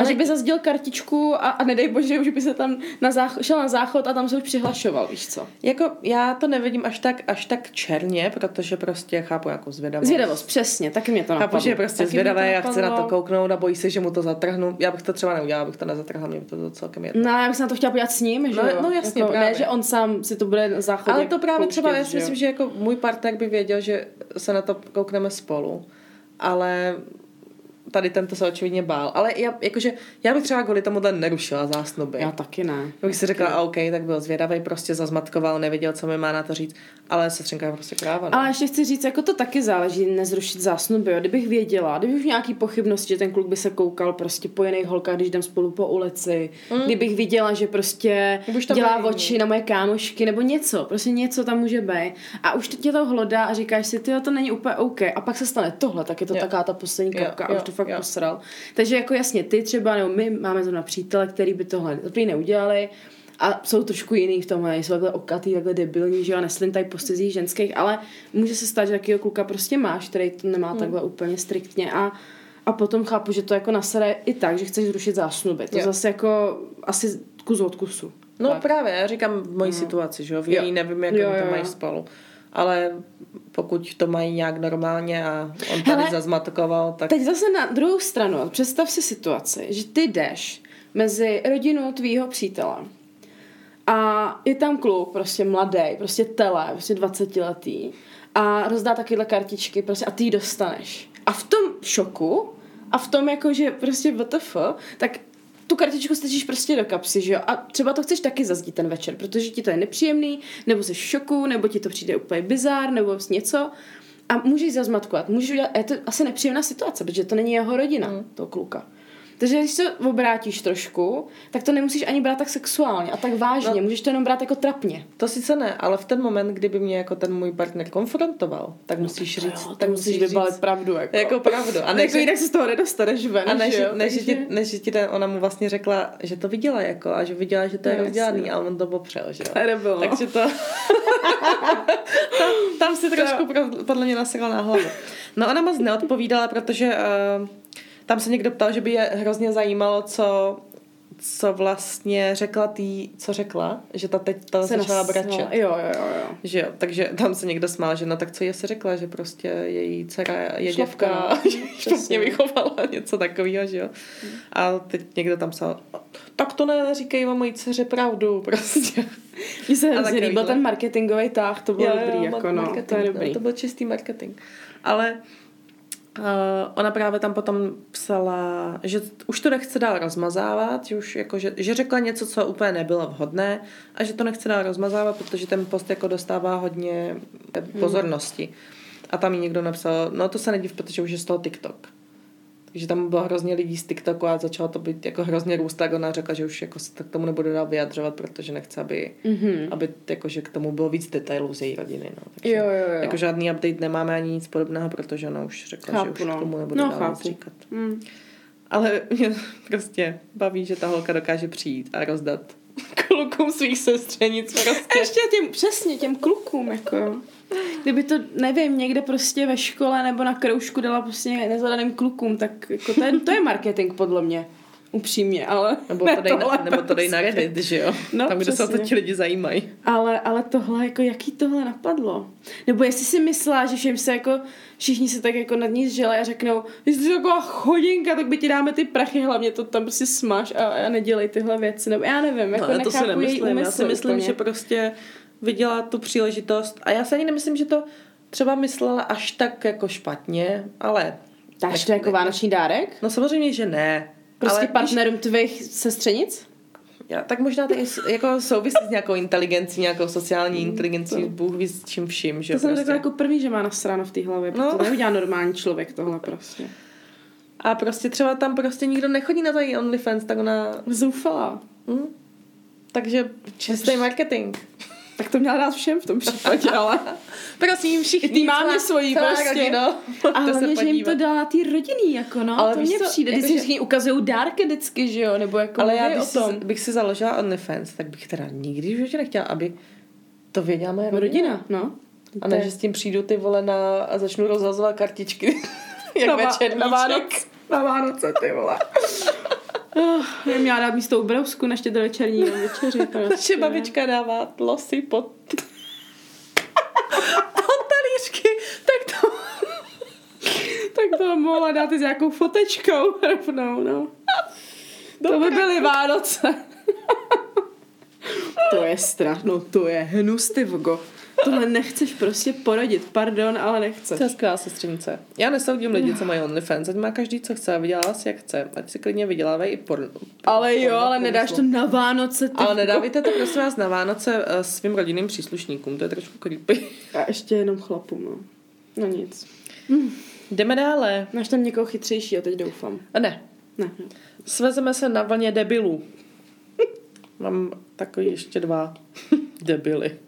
A že by zazděl kartičku a, a nedej bože, už by se tam na záchod, šel na záchod a tam se už přihlašoval, víš co? Jako já to nevidím až tak, až tak černě, protože prostě chápu jako zvědavost. Zvědavost, přesně, taky mě to napadlo. Chápu, že je prostě zvědavé a chce na to kouknout a bojí se, že mu to zatrhnu. Já bych to třeba neudělala, bych to nezatrhla, mě by to celkem jedno. No, já bych se na to chtěla podívat s ním, že no, no jasně, jako, Ne, že on sám si to bude na záchodě Ale to právě pouštět, třeba, já si myslím, že jako můj partner by věděl, že se na to koukneme spolu. Ale tady tento se očividně bál. Ale já, jakože, já bych třeba kvůli tomu nerušila zásnuby. Já taky ne. Já bych si řekla, OK, tak byl zvědavý, prostě zazmatkoval, nevěděl, co mi má na to říct, ale sestřenka je prostě kráva. No. Ale ještě chci říct, jako to taky záleží, nezrušit zásnuby. Jo. Kdybych věděla, kdybych nějaký pochybnosti, že ten kluk by se koukal prostě po jiných holkách, když jdem spolu po ulici, mm. kdybych viděla, že prostě dělá být. oči na moje kámošky nebo něco, prostě něco tam může být. A už tě to hlodá a říkáš si, ty to není úplně OK. A pak se stane tohle, tak je to jo. taká ta poslední kapka a už to fakt jo. posral. Takže jako jasně, ty třeba, nebo my máme to na přítele, který by tohle neudělali, a jsou trošku jiný v tomhle, jsou takhle okatý, takhle debilní, že jo, neslintají po stezích ženských, ale může se stát, že takového kluka prostě máš, který to nemá hmm. takhle úplně striktně a a potom chápu, že to jako nasere i tak, že chceš zrušit zásnuby. To jo. zase jako asi kus od kusu. No tak. právě, já říkám v mojí no. situaci, že jo, v jiný nevím, jak jo, to mají spolu. Ale pokud to mají nějak normálně a on tady Hele, zazmatkoval, tak... Teď zase na druhou stranu, představ si situaci, že ty jdeš mezi rodinu tvýho přítele a je tam kluk, prostě mladý, prostě tele, prostě 20 letý a rozdá takovéhle kartičky prostě a ty ji dostaneš. A v tom šoku a v tom jako, že prostě WTF, tak tu kartičku stečíš prostě do kapsy, že jo? A třeba to chceš taky zazdít ten večer, protože ti to je nepříjemný, nebo jsi v šoku, nebo ti to přijde úplně bizár, nebo něco. A můžeš zazmatkovat, můžeš udělat, je to asi nepříjemná situace, protože to není jeho rodina, mm. toho kluka. Takže když se obrátíš trošku, tak to nemusíš ani brát tak sexuálně a tak vážně, no, můžeš to jenom brát jako trapně. To sice ne, ale v ten moment, kdyby mě jako ten můj partner konfrontoval, tak no, musíš tak říct, jo, tak musíš vybalit říct, pravdu. Jako, jako pravdu. A než, jako jinak se z toho nedostaneš ven. A než, jo, než, takže... ti, než ti ten, ona mu vlastně řekla, že to viděla jako a že viděla, že to je no, rozdělaný a on to popřel, že jo. To nebylo. Takže to... tam, tam si trošku podle mě nasekla na hlavu. No ona moc neodpovídala, protože uh, tam se někdo ptal, že by je hrozně zajímalo, co, co vlastně řekla tý, co řekla, že ta teď ta se začala bračet. Jo, jo, jo, jo. Že jo, takže tam se někdo smál, že no tak co je se řekla, že prostě její dcera je děvka, no. špatně vychovala, něco takového, že jo. Hmm. A teď někdo tam psal, tak to ne, neříkej o mojí dceře pravdu, prostě. Mně se hrozně líbil ten marketingový táh, to bylo jo, dobrý, jo, jako no, to je dobrý. No, to byl čistý marketing. Ale Uh, ona právě tam potom psala, že už to nechce dál rozmazávat, že už jako, že, že řekla něco, co úplně nebylo vhodné a že to nechce dál rozmazávat, protože ten post jako dostává hodně hmm. pozornosti. Hmm. A tam jí někdo napsal, no to se nediv, protože už je z toho TikTok. Takže tam bylo hrozně lidí z TikToku a začalo to být jako hrozně růst, tak ona řekla, že už jako se k tomu nebude dál vyjadřovat, protože nechce, aby, mm-hmm. aby jako, že k tomu bylo víc detailů z její rodiny. No. Takže jo, jo, jo. Jako žádný update nemáme ani nic podobného, protože ona už řekla, chápu, že už no. k tomu nebude no, dál chápu. říkat. Mm. Ale mě prostě baví, že ta holka dokáže přijít a rozdat klukům svých sestřenic. Prostě. Ještě těm, přesně těm klukům, jako. Kdyby to, nevím, někde prostě ve škole nebo na kroužku dala prostě nezadaným klukům, tak jako to, je, to je marketing podle mě. Upřímně, ale nebo to, dej na, nebo to dej na prostě. Reddit, že jo? No, Tam, kde se o to ti lidi zajímají. Ale, ale tohle, jako jaký tohle napadlo? Nebo jestli si myslela, že všem se jako, všichni se tak jako nad ní zžili a řeknou, jestli jsi taková chodinka, tak by ti dáme ty prachy, hlavně to tam prostě smáš a, a nedělej tyhle věci. Nebo já nevím, jako no, to si nemyslím. Já si myslím, úplně. že prostě viděla tu příležitost a já si ani nemyslím, že to třeba myslela až tak jako špatně, ale... Dáš to jako vánoční dárek? No samozřejmě, že ne. Prostě ale partnerům když... tvých sestřenic? Já, tak možná to jako souvisí s nějakou inteligencí, nějakou sociální mm, inteligencí, to. Bůh ví s čím vším, že To prostě. jsem řekla jako první, že má nasráno v té hlavě, no. to neudělá normální člověk tohle prostě. A prostě třeba tam prostě nikdo nechodí na tady OnlyFans, tak ona... Zoufala. Hmm? Takže čistý marketing. Tak to měla dát všem v tom případě, ale... Prosím, všichni. Ty máme svoji prostě. rodina. A hlavně, že jim to dala ty rodiny, jako no, Ale to mně co, přijde. Ty jako si že- ukazují dárky vždycky, že jo, nebo jako Ale já, když o si, bych si založila OnlyFans, tak bych teda nikdy v životě nechtěla, aby to věděla moje rodina. Rodina, no. A ne, že s tím přijdu ty vole na, a začnu rozhazovat kartičky. Jak na, večerníček. na Vánoce. Na Vánoce, ty vole. Oh, já měla dát místo ubrousku na štědrovečerní večeři. Naše Prostě. babička dává losy pod... pod talířky. Tak to... Tak to mohla dát s nějakou fotečkou rovnou, no. To by byly Vánoce. to je strach, no to je hnus, ty vogo. Tohle nechceš prostě porodit, pardon, ale nechceš. To je skvělá sestřenice. Já nesoudím lidi, co mají OnlyFans, ať má každý, co chce, a vydělá si, jak chce. Ať si klidně vydělávají i porno. Ale jo, porno ale nedáš to na Vánoce, ty Ale vogo. nedávejte to prosím vás na Vánoce eh, svým rodinným příslušníkům, to je trošku creepy. A ještě jenom chlapům, no. No nic. Jdeme dále. Máš tam někoho chytřejšího, teď doufám. A ne, Ne, ne. svezeme se na vlně debilů. Mám takový ještě dva debily.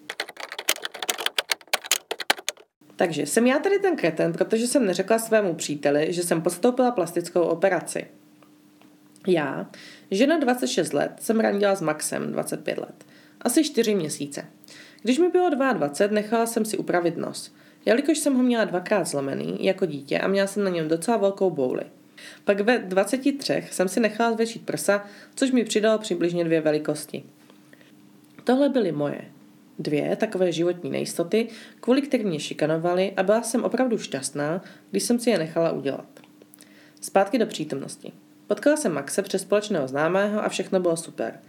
Takže jsem já tady ten kreten, protože jsem neřekla svému příteli, že jsem podstoupila plastickou operaci. Já, žena 26 let, jsem randila s Maxem 25 let. Asi 4 měsíce. Když mi bylo 22, nechala jsem si upravit nos. Jelikož jsem ho měla dvakrát zlomený jako dítě a měla jsem na něm docela velkou bouli. Pak ve 23 jsem si nechala zvětšit prsa, což mi přidalo přibližně dvě velikosti. Tohle byly moje. Dvě takové životní nejistoty, kvůli kterým mě šikanovali a byla jsem opravdu šťastná, když jsem si je nechala udělat. Zpátky do přítomnosti. Potkala jsem Maxe přes společného známého a všechno bylo super.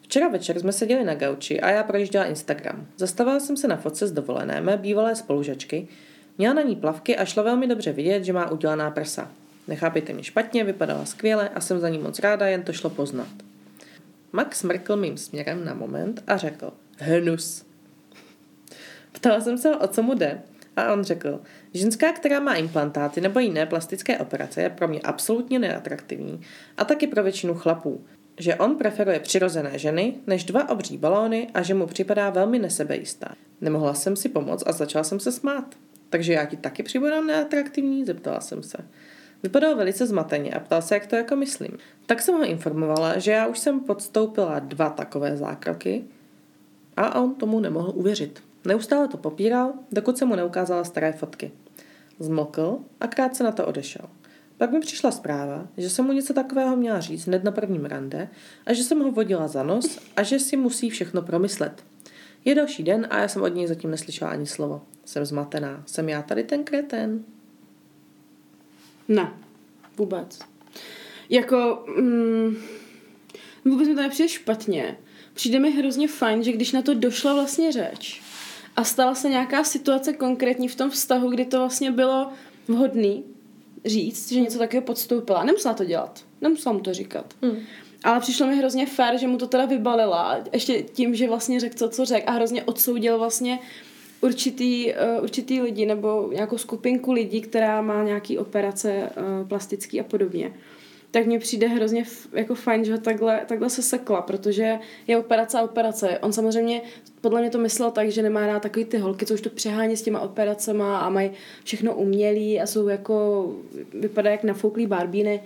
Včera večer jsme seděli na gauči a já projížděla Instagram. Zastavila jsem se na fotce z dovolené mé bývalé spolužačky, měla na ní plavky a šlo velmi dobře vidět, že má udělaná prsa. Nechápejte mě špatně, vypadala skvěle a jsem za ní moc ráda, jen to šlo poznat. Max mrkl mým směrem na moment a řekl Hnus. Ptala jsem se o co mu jde a on řekl, ženská, která má implantáty nebo jiné plastické operace, je pro mě absolutně neatraktivní a taky pro většinu chlapů. Že on preferuje přirozené ženy než dva obří balóny a že mu připadá velmi nesebejistá. Nemohla jsem si pomoct a začala jsem se smát. Takže já ti taky připadám neatraktivní? Zeptala jsem se. Vypadal velice zmateně a ptal se, jak to jako myslím. Tak jsem ho informovala, že já už jsem podstoupila dva takové zákroky a on tomu nemohl uvěřit. Neustále to popíral, dokud se mu neukázala staré fotky. Zmokl a krátce na to odešel. Pak mi přišla zpráva, že jsem mu něco takového měla říct hned na prvním rande a že jsem ho vodila za nos a že si musí všechno promyslet. Je další den a já jsem od něj zatím neslyšela ani slovo. Jsem zmatená. Jsem já tady ten kreten? Ne, vůbec. Jako, mm, vůbec mi to nepřijde špatně. Přijde mi hrozně fajn, že když na to došla vlastně řeč a stala se nějaká situace konkrétní v tom vztahu, kdy to vlastně bylo vhodný říct, že něco takového podstoupila. Nemusela to dělat. Nemusela mu to říkat. Hmm. Ale přišlo mi hrozně fér, že mu to teda vybalila, ještě tím, že vlastně řekl to, co řekl a hrozně odsoudil vlastně určitý, uh, určitý lidi nebo nějakou skupinku lidí, která má nějaký operace uh, plastický a podobně. Tak mně přijde hrozně jako fajn, že ho takhle, takhle se sekla, protože je operace a operace. On samozřejmě podle mě to myslel tak, že nemá rád takový ty holky, co už to přehání s těma operacema a mají všechno umělý a jsou jako, vypadají jak nafouklý barbíny.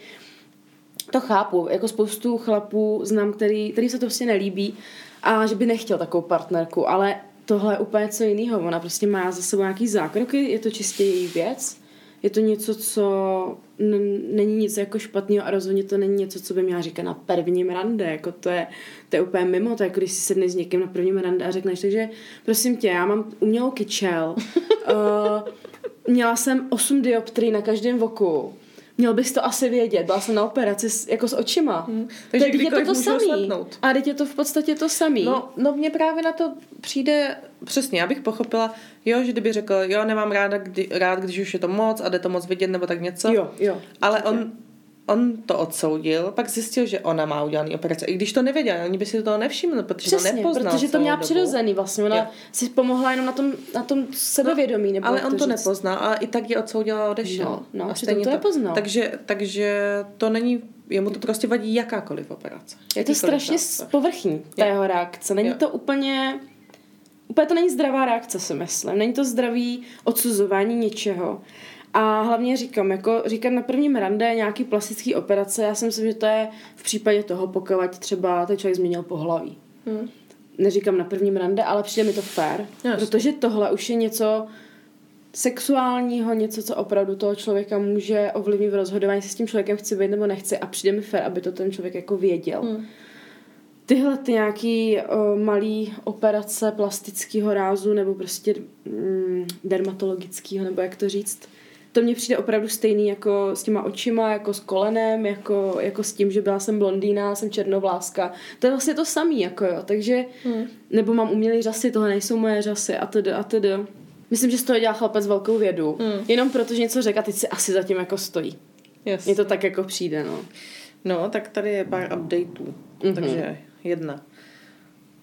To chápu, jako spoustu chlapů znám, který, který se to prostě nelíbí a že by nechtěl takovou partnerku, ale tohle je úplně co jiného. Ona prostě má za sebou nějaký zákroky, je to čistě její věc, je to něco, co n- není nic jako špatného a rozhodně to není něco, co by měla říkat na prvním rande, jako to je, to je úplně mimo, to je jako když si sedneš s někým na prvním rande a řekneš, takže prosím tě, já mám umělou kyčel, uh, měla jsem 8 dioptrií na každém voku, Měl bys to asi vědět, byla jsem na operaci s, jako s očima. Hmm. takže teď je to to samý. slepnout. A teď je to v podstatě to samý. No, no mně právě na to přijde, přesně, já bych pochopila, jo, že kdyby řekl, jo, nemám ráda, kdy, rád, když už je to moc a jde to moc vidět, nebo tak něco. Jo, jo. Ale on, on to odsoudil, pak zjistil, že ona má udělaný operace. I když to nevěděl, oni by si toho nevšimli, protože Přesně, to nepoznal protože to měla dobu. přirozený vlastně. Ona Jo. si pomohla jenom na tom, na tom sebevědomí. nebo Ale on to říct. nepoznal a i tak je odsoudil a odešel. No, no, a to je poznal. Takže, takže to není jemu to prostě vadí jakákoliv operace. Je to strašně zásah. povrchní, ta jeho reakce. Není Jo. to úplně... Úplně to není zdravá reakce, si myslím. Není to zdravý odsuzování něčeho. A hlavně říkám, jako říkat na prvním rande nějaký plastický operace, já si myslím, že to je v případě toho, pokud třeba ten člověk změnil pohlaví. Hmm. Neříkám na prvním rande, ale přijde mi to fair, Jasně. protože tohle už je něco sexuálního, něco, co opravdu toho člověka může ovlivnit v rozhodování, jestli s tím člověkem chci být nebo nechci a přijde mi fér, aby to ten člověk jako věděl. Hmm. Tyhle ty nějaký uh, malý operace plastického rázu nebo prostě mm, dermatologického, nebo jak to říct, to mně přijde opravdu stejný jako s těma očima, jako s kolenem, jako, jako s tím, že byla jsem blondýna, jsem černovláska. To je vlastně to samý, jako jo, takže, Hmm. nebo mám umělý řasy, tohle nejsou moje řasy a tedy a tedy. Myslím, že z toho dělá chlapec velkou vědu. Hmm. Jenom protože něco řekl a teď si asi zatím jako stojí. Yes. Mně to tak jako přijde, no. No, tak tady je pár updateů. Mhm. Takže jedna.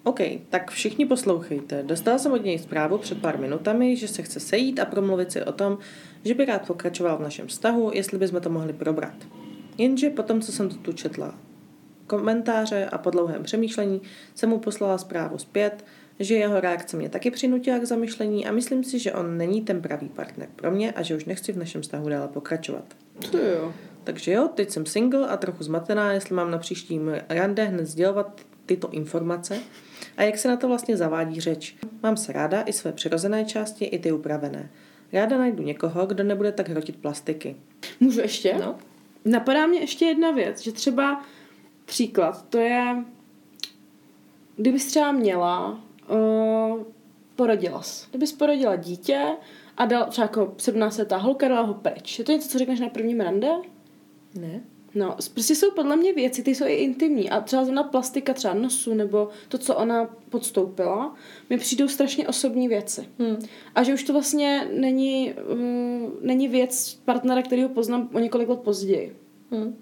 OK, tak všichni poslouchejte. Dostala jsem od něj zprávu před pár minutami, že se chce sejít a promluvit si o tom, že by rád pokračoval v našem vztahu, jestli bychom to mohli probrat. Jenže potom, co jsem to tu četla komentáře a po dlouhém přemýšlení, jsem mu poslala zprávu zpět, že jeho reakce mě taky přinutila k zamyšlení a myslím si, že on není ten pravý partner pro mě a že už nechci v našem vztahu dále pokračovat. To jo. Takže jo, teď jsem single a trochu zmatená, jestli mám na příštím rande hned sdělovat tyto informace a jak se na to vlastně zavádí řeč. Mám se ráda i své přirozené části, i ty upravené. Ráda najdu někoho, kdo nebude tak hrotit plastiky. Můžu ještě? No. Napadá mě ještě jedna věc, že třeba příklad, to je, kdybys třeba měla, uh, porodila jsi. Kdybys porodila dítě a dal třeba jako 17 letá holka, dala ho pryč. Je to něco, co řekneš na prvním rande? Ne? No, prostě jsou podle mě věci, ty jsou i intimní. A třeba zrovna plastika třeba nosu, nebo to, co ona podstoupila, mi přijdou strašně osobní věci. Hmm. A že už to vlastně není, uh, není věc partnera, který ho poznám o několik let později. Hmm.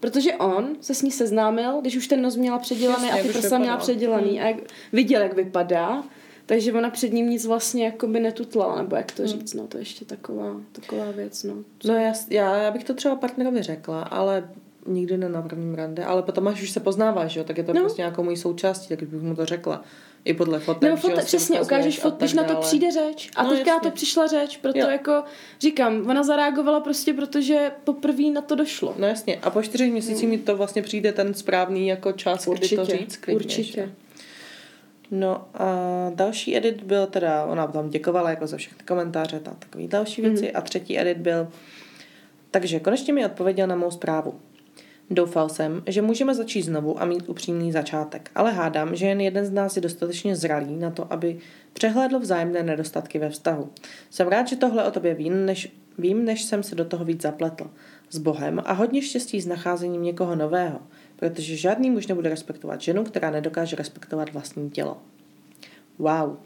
Protože on se s ní seznámil, když už ten nos měla předělaný Jasně, a ty prsa měla předělaný a jak, viděl, jak vypadá, takže ona před ním nic vlastně jako by netutlala, nebo jak to říct, no to je ještě taková, taková věc, no. No já, já, já bych to třeba partnerovi řekla, ale nikdy ne na prvním rande, ale potom až už se poznáváš, jo, tak je to No. prostě nějakou mojí součástí, tak bych mu to řekla. I podle fotek, Nebo že fote, jo, si přesně, ukážeš a fot, tak když na to přijde řeč. A No, teďka jasně. to přišla řeč, proto Jo. jako říkám, ona zareagovala prostě, protože poprvé na to došlo. No jasně, a po čtyřech měsících mi to vlastně přijde ten správný jako čas, kdy to říct klidně. určitě. že? No a další edit byl teda, ona tam děkovala jako za všechny komentáře a takové další věci. A třetí edit byl, takže konečně mi odpověděl na mou zprávu. Doufal jsem, že můžeme začít znovu a mít upřímný začátek, ale hádám, že jen jeden z nás je dostatečně zralý na to, aby přehlédl vzájemné nedostatky ve vztahu. Jsem rád, že tohle o tobě vím, než, vím, než jsem se do toho víc zapletl. S Bohem a hodně štěstí s nacházením někoho nového, protože žádný muž nebude respektovat ženu, která nedokáže respektovat vlastní tělo. Wow.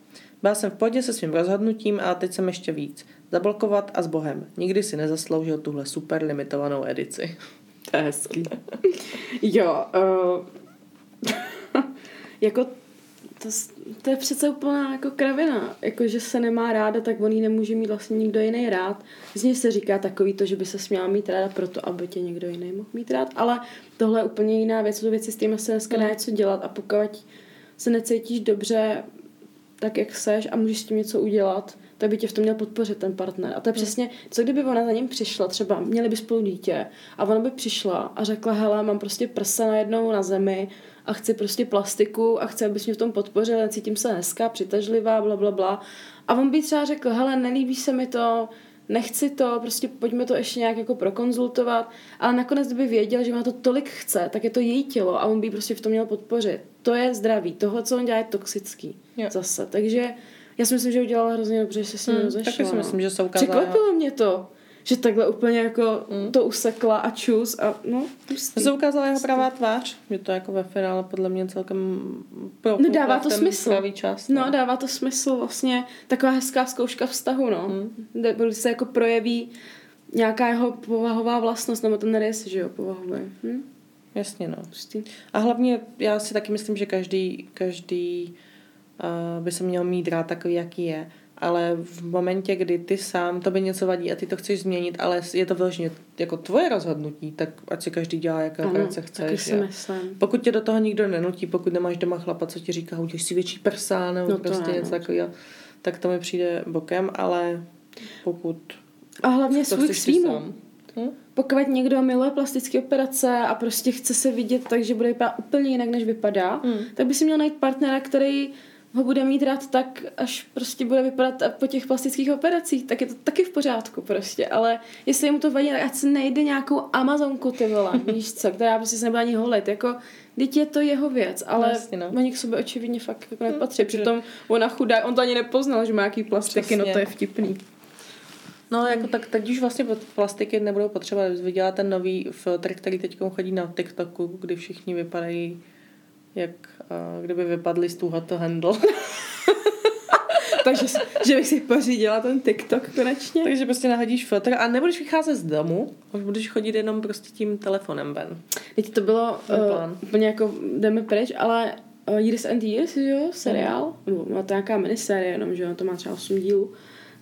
Byl jsem v pohodě se svým rozhodnutím, ale teď jsem ještě víc. Zablokovat a s Bohem. Nikdy si nezasloužil tuhle super limitovanou edici. To je hezký. jo, uh, jako to, to je přece úplná jako kravina. Jako, že se nemá ráda, tak on ji nemůže mít vlastně nikdo jiný rád. Z něj se říká takový to, že by se směla mít ráda proto, aby tě někdo jiný mohl mít rád. Ale tohle je úplně jiná věc. To věci s tím se dneska dá něco dělat a pokud se necítíš dobře, tak jak seš a můžeš s tím něco udělat, tak by tě v tom měl podpořit ten partner. A to je přesně, co kdyby ona za ním přišla, třeba měli by spolu dítě a ona by přišla a řekla, hele, mám prostě prsa najednou na zemi a chci prostě plastiku a chci, abys mě v tom podpořil, necítím se hezká, přitažlivá, bla, bla, bla. A on by třeba řekl, hele, nelíbí se mi to, nechci to, prostě pojďme to ještě nějak jako prokonzultovat, ale nakonec kdyby věděl, že má to tolik chce, tak je to její tělo a on by prostě v tom měl podpořit. To je zdraví. Tohle, co on dělá, je toxický. Jo. Zase. Takže já si myslím, že udělala hrozně dobře, že se s ním Hmm, rozešla. taky si no. myslím, že se ukázala- Překvapilo mě to, že takhle úplně jako Hmm. to usekla a čus a no. To se ukázala jeho pravá tvář, že to jako ve finále podle mě celkem pro No dává to smysl. pravý čas. No, dává to smysl vlastně. Taková hezká zkouška vztahu, no. Hmm. Kde se jako projeví nějaká jeho povahová vlastnost, nebo ten rys, že jo, povahový. Hm? Jasně, no. Hustý. A hlavně já si taky myslím, že každý, každý uh, by se měl mít rád takový, jaký je. Ale v momentě, kdy ty sám, to by něco vadí a ty to chceš změnit, ale je to vyloženě jako tvoje rozhodnutí, tak ať si každý dělá, jaké Ano, taky chceš. si myslím. Pokud tě do toho nikdo nenutí, pokud nemáš doma chlapa, co ti říká, udělej si větší prsa, nebo No prostě něco no. takového, tak to mi přijde bokem, ale pokud A hlavně svůj k svýmu. Hm? Pokud někdo miluje plastické operace a prostě chce se vidět tak, že bude vypadat úplně jinak, než vypadá, Hmm. tak by si měl najít partnera, který ho bude mít rád tak, až prostě bude vypadat po těch plastických operacích, tak je to taky v pořádku prostě, ale jestli mu to vadí, tak ať se nejde nějakou Amazonku, ty vole, víš co, která prostě se nebude ani holit, jako, teď je to jeho věc, ale Jasně, no. oni k sobě očividně fakt jako Hmm, nepatří, takže- přitom ona chudá, on to ani nepoznal, že má nějaký plastiky, no Přesně. to je vtipný. No, jako tak teď už vlastně plastiky nebudou potřeba. Viděla ten nový filtr, který teď chodí na TikToku, kdy všichni vypadají jak kdyby vypadli z toho handle. Takže že bych si pořídila ten TikTok konečně. Takže prostě nahodíš filtr a nebudeš vycházet z domu, už budeš chodit jenom prostě tím telefonem ven. Teď to bylo To uh, plán. úplně jako jdeme pryč, ale uh, Years and Years, že jo, seriál, mm. má to nějaká miniserie jenom, že jo, to má třeba 8 dílů,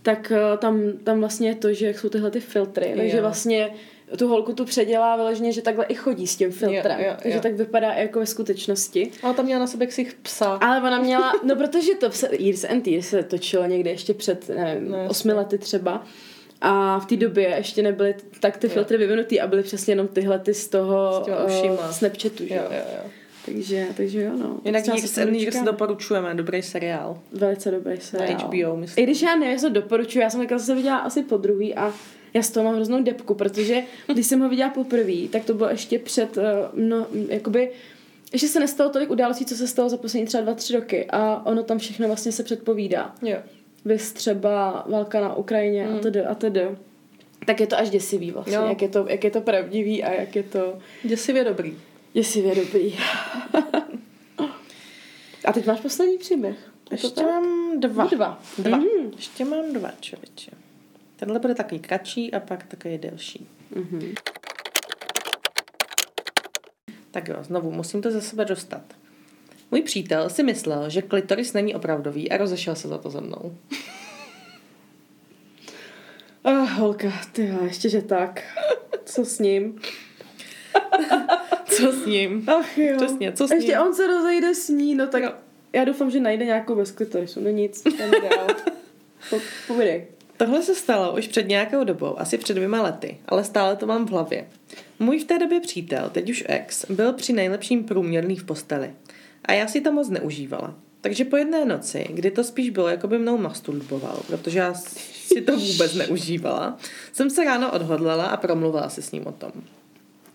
tak uh, tam, tam vlastně je to, že jsou tyhle ty filtry, Jo. takže vlastně tu holku tu předělá vyloženě, že takhle i chodí s tím filtrem, Jo, jo, takže jo. tak vypadá i jako ve skutečnosti. Ale tam měla na sebe ksich psa. Ale ona měla, no protože to se, Years and Years se točilo někde ještě před, nevím, No, osmi lety třeba. A v té době ještě nebyly tak ty Jo. filtry vyvinutý a byly přesně jenom tyhle ty z toho uh. Snapchatu, že Jo, jo. jo, jo. Takže, takže jo, no. Jinak Years se and Years doporučujeme, dobrý seriál. Velice dobrý seriál. Na HBO, myslím. I když já nevím, to doporučuji, já jsem takhle zase viděla asi po druhý a já z toho mám hroznou depku, protože když jsem ho viděla poprvé, tak to bylo ještě před, no, jakoby, ještě se nestalo tolik událostí, co se stalo za poslední třeba dva, tři roky a ono tam všechno vlastně se předpovídá. Jo. Vys třeba válka na Ukrajině Mm. a tedy a tedy. Tak je to až děsivý vlastně, Jo. jak je, to, jak je to pravdivý a jak je to Děsivě dobrý. děsivě dobrý. a teď máš poslední příběh. Je Ještě mám dva. Dva. Dva. Mhm. Ještě mám dva, člověče. Tenhle bude takový kratší a pak takový delší. Mhm. Tak jo, znovu, musím to ze sebe dostat. Můj přítel si myslel, že klitoris není opravdový a rozešel se za to se mnou. Ah, holka, ty ještě že tak. Co s ním? Co s ním? Ach jo. Přesně, co s Ještě ním? on se rozejde s ní, no tak Jo. já doufám, že najde nějakou bez klitorisu. No nic, tam dál. Po, povídej. Tohle se stalo už před nějakou dobou, asi před dvěma lety, ale stále to mám v hlavě. Můj v té době přítel, teď už ex, byl při nejlepším průměrný v posteli. A já si to moc neužívala. Takže po jedné noci, kdy to spíš bylo, jako by mnou masturboval, protože já si to vůbec neužívala, jsem se ráno odhodlala a promluvila si s ním o tom.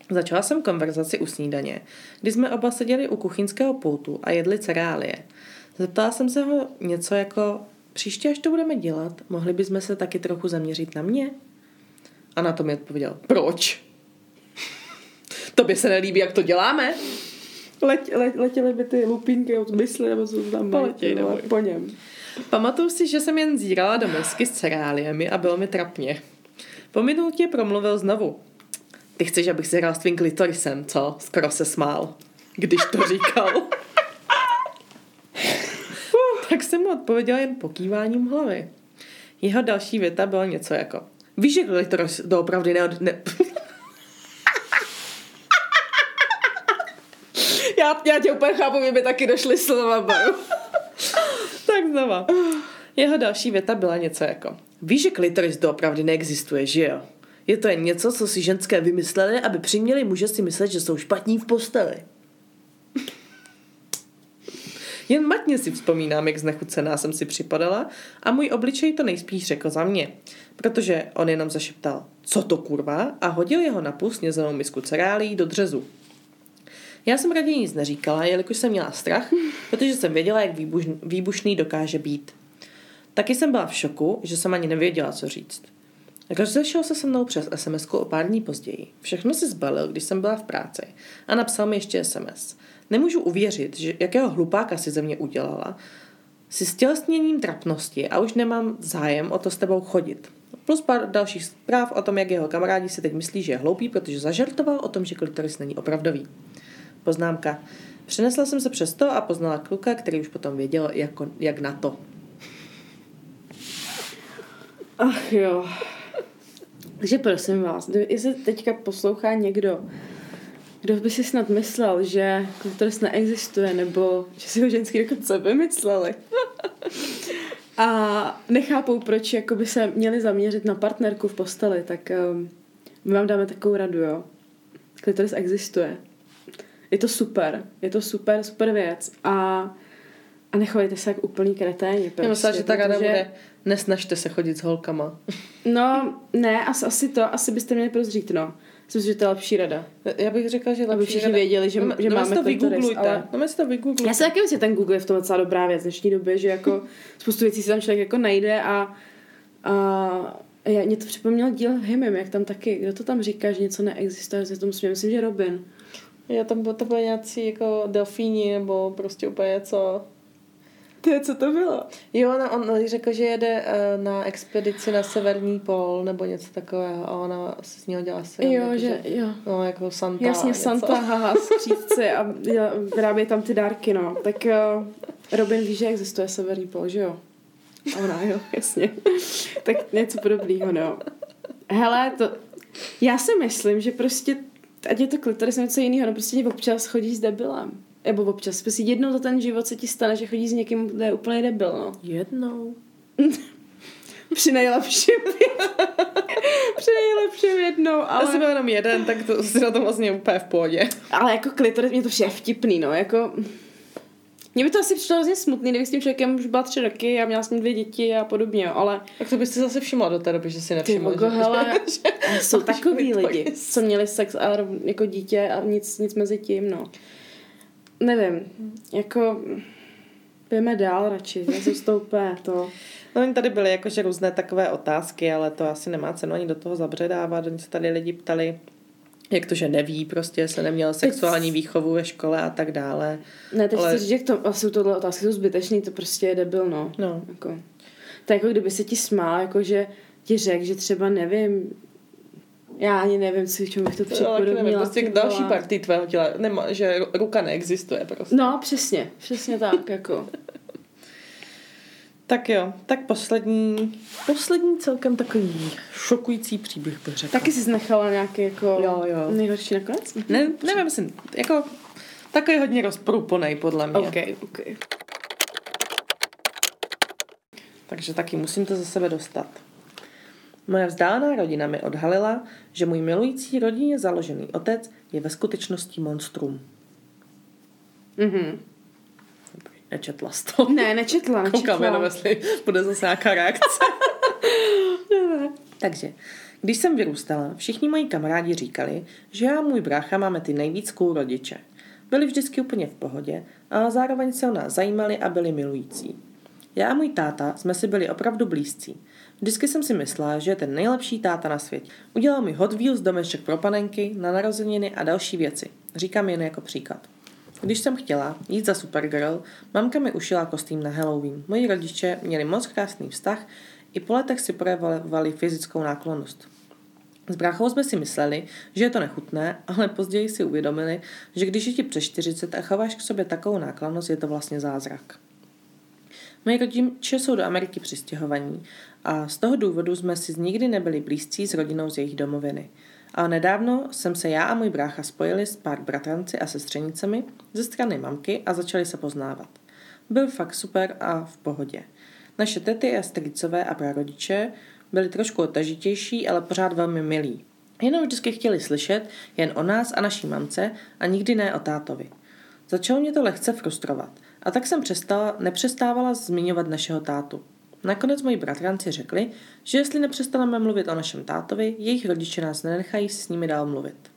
Začala jsem konverzaci u snídaně, kdy jsme oba seděli u kuchyňského pultu a jedli cereálie. Zeptala jsem se ho něco jako, příště, až to budeme dělat, mohli bychom se taky trochu zaměřit na mě? A na to mi odpověděl, proč? Tobě se nelíbí, jak to děláme? Leť, le, letěly by ty lupínky od mysli, nebo co tam Poletěj, neboj. po něm. Pamatuju si, že jsem jen zírala do misky s cereáliemi a bylo mi trapně. Po minutě promluvil znovu. Ty chceš, abych si hrál s tvým klitorisem, co? Skoro se smál, když to říkal. tak jsem mu odpověděla jen pokýváním hlavy. Jeho další věta byla něco jako Víš, že klitoris doopravdy ne... ne... Já, já tě úplně chápu, mě by taky došly slova, tak znova. Jeho další věta byla něco jako Víš, že klitoris doopravdy neexistuje, že jo? Je to jen něco, co si ženské vymysleli, aby přiměli muže si myslet, že jsou špatní v posteli. Jen matně si vzpomínám, jak znechucená jsem si připadala a můj obličej to nejspíš řekl za mě, protože on jenom zašeptal, co to kurva, a hodil jeho na půl snězenou misku cereálí do dřezu. Já jsem raději nic neříkala, jelikož jsem měla strach, protože jsem věděla, jak výbuš, výbušný dokáže být. Taky jsem byla v šoku, že jsem ani nevěděla, co říct. Rozešel se se mnou přes sms o pár dní později. Všechno si zbalil, když jsem byla v práci a napsal mi ještě SMS. Nemůžu uvěřit, že jakého hlupáka si ze mě udělala. Si stělesněním trapnosti a už nemám zájem o to s tebou chodit. Plus pár dalších zpráv o tom, jak jeho kamarádi si teď myslí, že je hloupý, protože zažartoval o tom, že klitoris není opravdový. Poznámka. Přenesla jsem se přes to a poznala kluka, který už potom věděl, jako, jak na to. Ach jo. Takže prosím vás, jestli teďka poslouchá někdo, kdo by si snad myslel, že klitoris neexistuje, nebo že si ho ženský dokonce vymysleli. a nechápou, proč jako by se měli zaměřit na partnerku v posteli, tak um, my vám dáme takovou radu, jo. Klitoris existuje. Je to super. Je to super, super věc. A a nechovejte se jak úplný kreténi. Prostě, Já myslím, že ta rada protože... bude, nesnažte se chodit s holkama. No, ne, asi, asi to, asi byste měli prozřít, no. Myslím, že to je lepší rada. Já bych řekla, že lepší Aby všichni rada. věděli, že, no, že no, máme to vygooglujte. Ale... No, to vygooglujte. Já si taky myslím, že ten Google je v tom docela dobrá věc v dnešní době, že jako spoustu věcí si tam člověk jako najde a, a já, mě to připomněl díl v Hymem, jak tam taky, kdo to tam říká, že něco neexistuje, že to musím, myslím, že Robin. Já tam to byly nějací jako delfíni nebo prostě úplně něco ty, co to bylo? Jo, no, on řekl, že jede uh, na expedici na severní pol nebo něco takového a ona se z něho dělá se. Jo, jako, že, jo. No, jako Santa. Jasně, Santa, haha, skřídci a vyrábí tam ty dárky, no. Tak uh, Robin ví, že existuje severní pol, že jo? A ona, jo, jasně. tak něco podobného, no. Hele, to... Já si myslím, že prostě, ať je to klitoris něco jiného, no prostě občas chodí s debilem. Nebo občas, prostě jednou za ten život se ti stane, že chodí s někým, kdo je úplně debil, no. Jednou. Při nejlepším Při nejlepším jednou, ale... Já jsem jenom jeden, tak to si na tom vlastně úplně v pohodě. Ale jako klitoris, mě to vše vtipný, no, jako... Mně by to asi přišlo hrozně smutný, kdybych s tím člověkem už byla tři roky a měla s ním dvě děti a podobně, ale... Tak to byste zase všimla do té doby, že si nevšimla. Ty hele, že, jsou takový lidi, co měli sex a jako dítě a nic, nic mezi tím, no nevím, jako pojďme dál radši, já jsem to... No tady byly jakože různé takové otázky, ale to asi nemá cenu ani do toho zabředávat. Oni se tady lidi ptali, jak to, že neví, prostě se neměl sexuální výchovu ve škole a tak dále. Ne, teď ale... chci říct, že to, asi tohle otázky jsou zbytečný, to prostě je debil, no. no. Jako, to je jako kdyby se ti smál, jako že ti řekl, že třeba nevím, já ani nevím, co, čemu bych to připodobnila. Prostě k další partii tvého těla, nema, že ruka neexistuje prostě. No, přesně, přesně tak, jako. Tak jo, tak poslední, poslední celkem takový šokující příběh bych řekla. Taky jsi nechala nějaký jako jo, jo. nejhorší nakonec? Ne, nevím, myslím, jako takový hodně rozprůponej podle mě. Ok, ok. Takže taky musím to za sebe dostat. Moje vzdálená rodina mi odhalila, že můj milující rodině založený otec je ve skutečnosti monstrum. Mhm. Nečetla jsi to. Ne, nečetla, nečetla. Koukám jenom, jestli bude zase nějaká reakce. Takže, když jsem vyrůstala, všichni moji kamarádi říkali, že já a můj brácha máme ty nejvíc cool rodiče. Byli vždycky úplně v pohodě, ale zároveň se o nás zajímali a byli milující. Já a můj táta jsme si byli opravdu blízcí. Vždycky jsem si myslela, že je ten nejlepší táta na světě. Udělal mi Hot Wheels domeček pro panenky, na narozeniny a další věci. Říkám jen jako příklad. Když jsem chtěla jít za Supergirl, mamka mi ušila kostým na Halloween. Moji rodiče měli moc krásný vztah, i po letech si projevovali fyzickou náklonnost. S bráchou jsme si mysleli, že je to nechutné, ale později si uvědomili, že když je ti přes 40 a chováš k sobě takovou náklonnost, je to vlastně zázrak. Moji rodiče jsou do Ameriky přistěhovaní a z toho důvodu jsme si nikdy nebyli blízcí s rodinou z jejich domoviny. A nedávno jsem se já a můj brácha spojili s pár bratranci a sestřenicemi ze strany mamky a začali se poznávat. Byl fakt super a v pohodě. Naše tety a strýcové a prarodiče byli trošku otažitější, ale pořád velmi milí. Jenom vždycky chtěli slyšet jen o nás a naší mamce a nikdy ne o tátovi. Začalo mě to lehce frustrovat a tak jsem přestala, nepřestávala zmiňovat našeho tátu. Nakonec moji bratranci řekli, že jestli nepřestaneme mluvit o našem tátovi, jejich rodiče nás nenechají s nimi dál mluvit.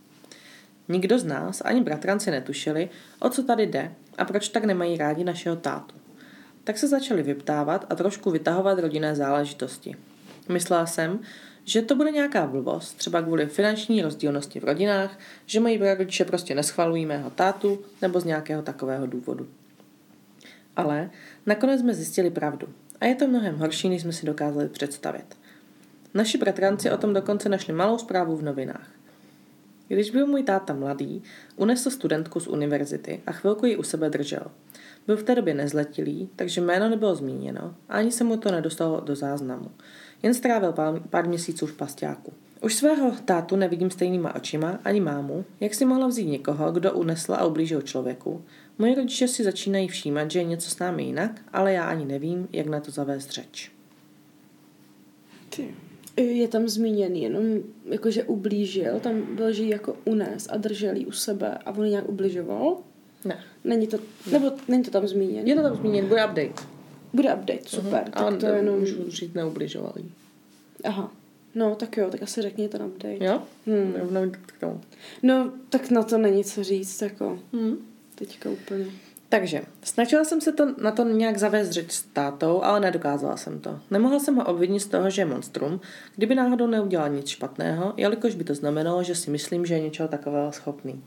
Nikdo z nás, ani bratranci netušili, o co tady jde a proč tak nemají rádi našeho tátu. Tak se začali vyptávat a trošku vytahovat rodinné záležitosti. Myslela jsem, že to bude nějaká blbost, třeba kvůli finanční rozdílnosti v rodinách, že moji rodiče prostě neschvalují mého tátu nebo z nějakého takového důvodu. Ale nakonec jsme zjistili pravdu. A je to mnohem horší, než jsme si dokázali představit. Naši bratranci o tom dokonce našli malou zprávu v novinách. Když byl můj táta mladý, unesl studentku z univerzity a chvilku ji u sebe držel. Byl v té době nezletilý, takže jméno nebylo zmíněno a ani se mu to nedostalo do záznamu. jen strávil pár, měsíců v pasťáku. Už svého tátu nevidím stejnýma očima, ani mámu, jak si mohla vzít někoho, kdo unesl a ublížil člověku. Moji rodiče si začínají všímat, že je něco s námi jinak, ale já ani nevím, jak na to zavést řeč. Ty. Je tam zmíněný jenom, jakože ublížil, tam byl, že jako unes a držel ji u sebe a on nějak ubližoval? Ne. Není to, nebo není to tam zmíněno? Je to tam zmíněn, bude update. Bude update, super. Mhm. Tak Ale to jenom... můžu říct neubližovali. Aha. No, tak jo, tak asi řekni ten update. Jo? Hmm. Rovnou k tomu. No, tak na to není co říct, jako Hmm. Teďka úplně. Takže, snažila jsem se to, na to nějak zavést řeč s tátou, ale nedokázala jsem to. Nemohla jsem ho obvinit z toho, že je monstrum, kdyby náhodou neudělal nic špatného, jelikož by to znamenalo, že si myslím, že je něčeho takového schopný.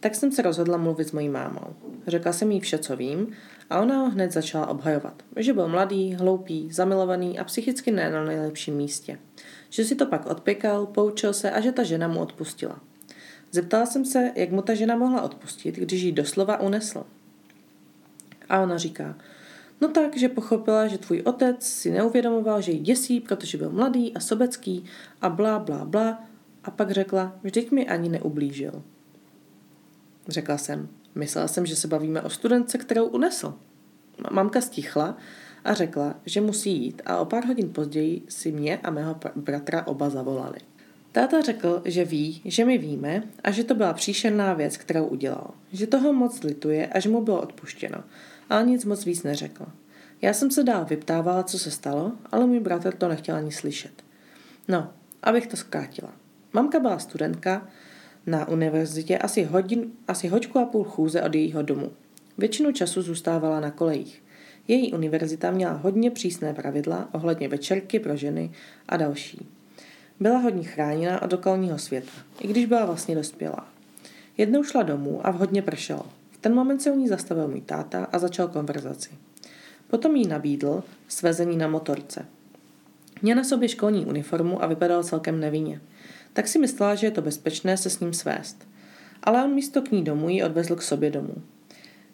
Tak jsem se rozhodla mluvit s mojí mámou. Řekla jsem jí vše, co vím, a ona ho hned začala obhajovat. Že byl mladý, hloupý, zamilovaný a psychicky ne na nejlepším místě. Že si to pak odpěkal, poučil se a že ta žena mu odpustila. Zeptala jsem se, jak mu ta žena mohla odpustit, když ji doslova unesl. A ona říká, no tak, že pochopila, že tvůj otec si neuvědomoval, že ji děsí, protože byl mladý a sobecký a blá, blá, blá. A pak řekla, vždyť mi ani neublížil. Řekla jsem, myslela jsem, že se bavíme o studence, kterou unesl. Mamka stichla a řekla, že musí jít a o pár hodin později si mě a mého bratra oba zavolali. Táta řekl, že ví, že my víme a že to byla příšerná věc, kterou udělal. Že toho moc lituje a že mu bylo odpuštěno. Ale nic moc víc neřekl. Já jsem se dál vyptávala, co se stalo, ale můj bratr to nechtěl ani slyšet. No, abych to zkrátila. Mamka byla studentka na univerzitě asi, hodin, asi hoďku a půl chůze od jejího domu. Většinu času zůstávala na kolejích. Její univerzita měla hodně přísné pravidla ohledně večerky pro ženy a další. Byla hodně chráněna od okolního světa, i když byla vlastně dospělá. Jednou šla domů a vhodně pršelo. V ten moment se u ní zastavil můj táta a začal konverzaci. Potom jí nabídl svezení na motorce. Měl na sobě školní uniformu a vypadal celkem nevinně. Tak si myslela, že je to bezpečné se s ním svést. Ale on místo k ní domů ji odvezl k sobě domů.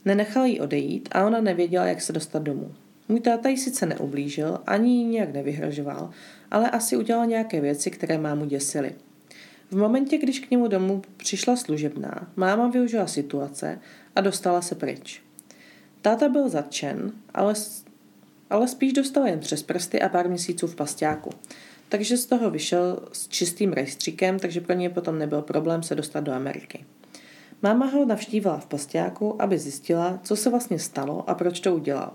Nenechal jí odejít a ona nevěděla, jak se dostat domů. Můj táta jí sice neublížil, ani jí nějak nevyhrožoval, ale asi udělal nějaké věci, které mámu děsily. V momentě, když k němu domů přišla služebná, máma využila situace a dostala se pryč. Táta byl zatčen, ale, ale spíš dostal jen přes prsty a pár měsíců v pasťáku. Takže z toho vyšel s čistým rejstříkem, takže pro něj potom nebyl problém se dostat do Ameriky. Máma ho navštívila v pasťáku, aby zjistila, co se vlastně stalo a proč to udělal.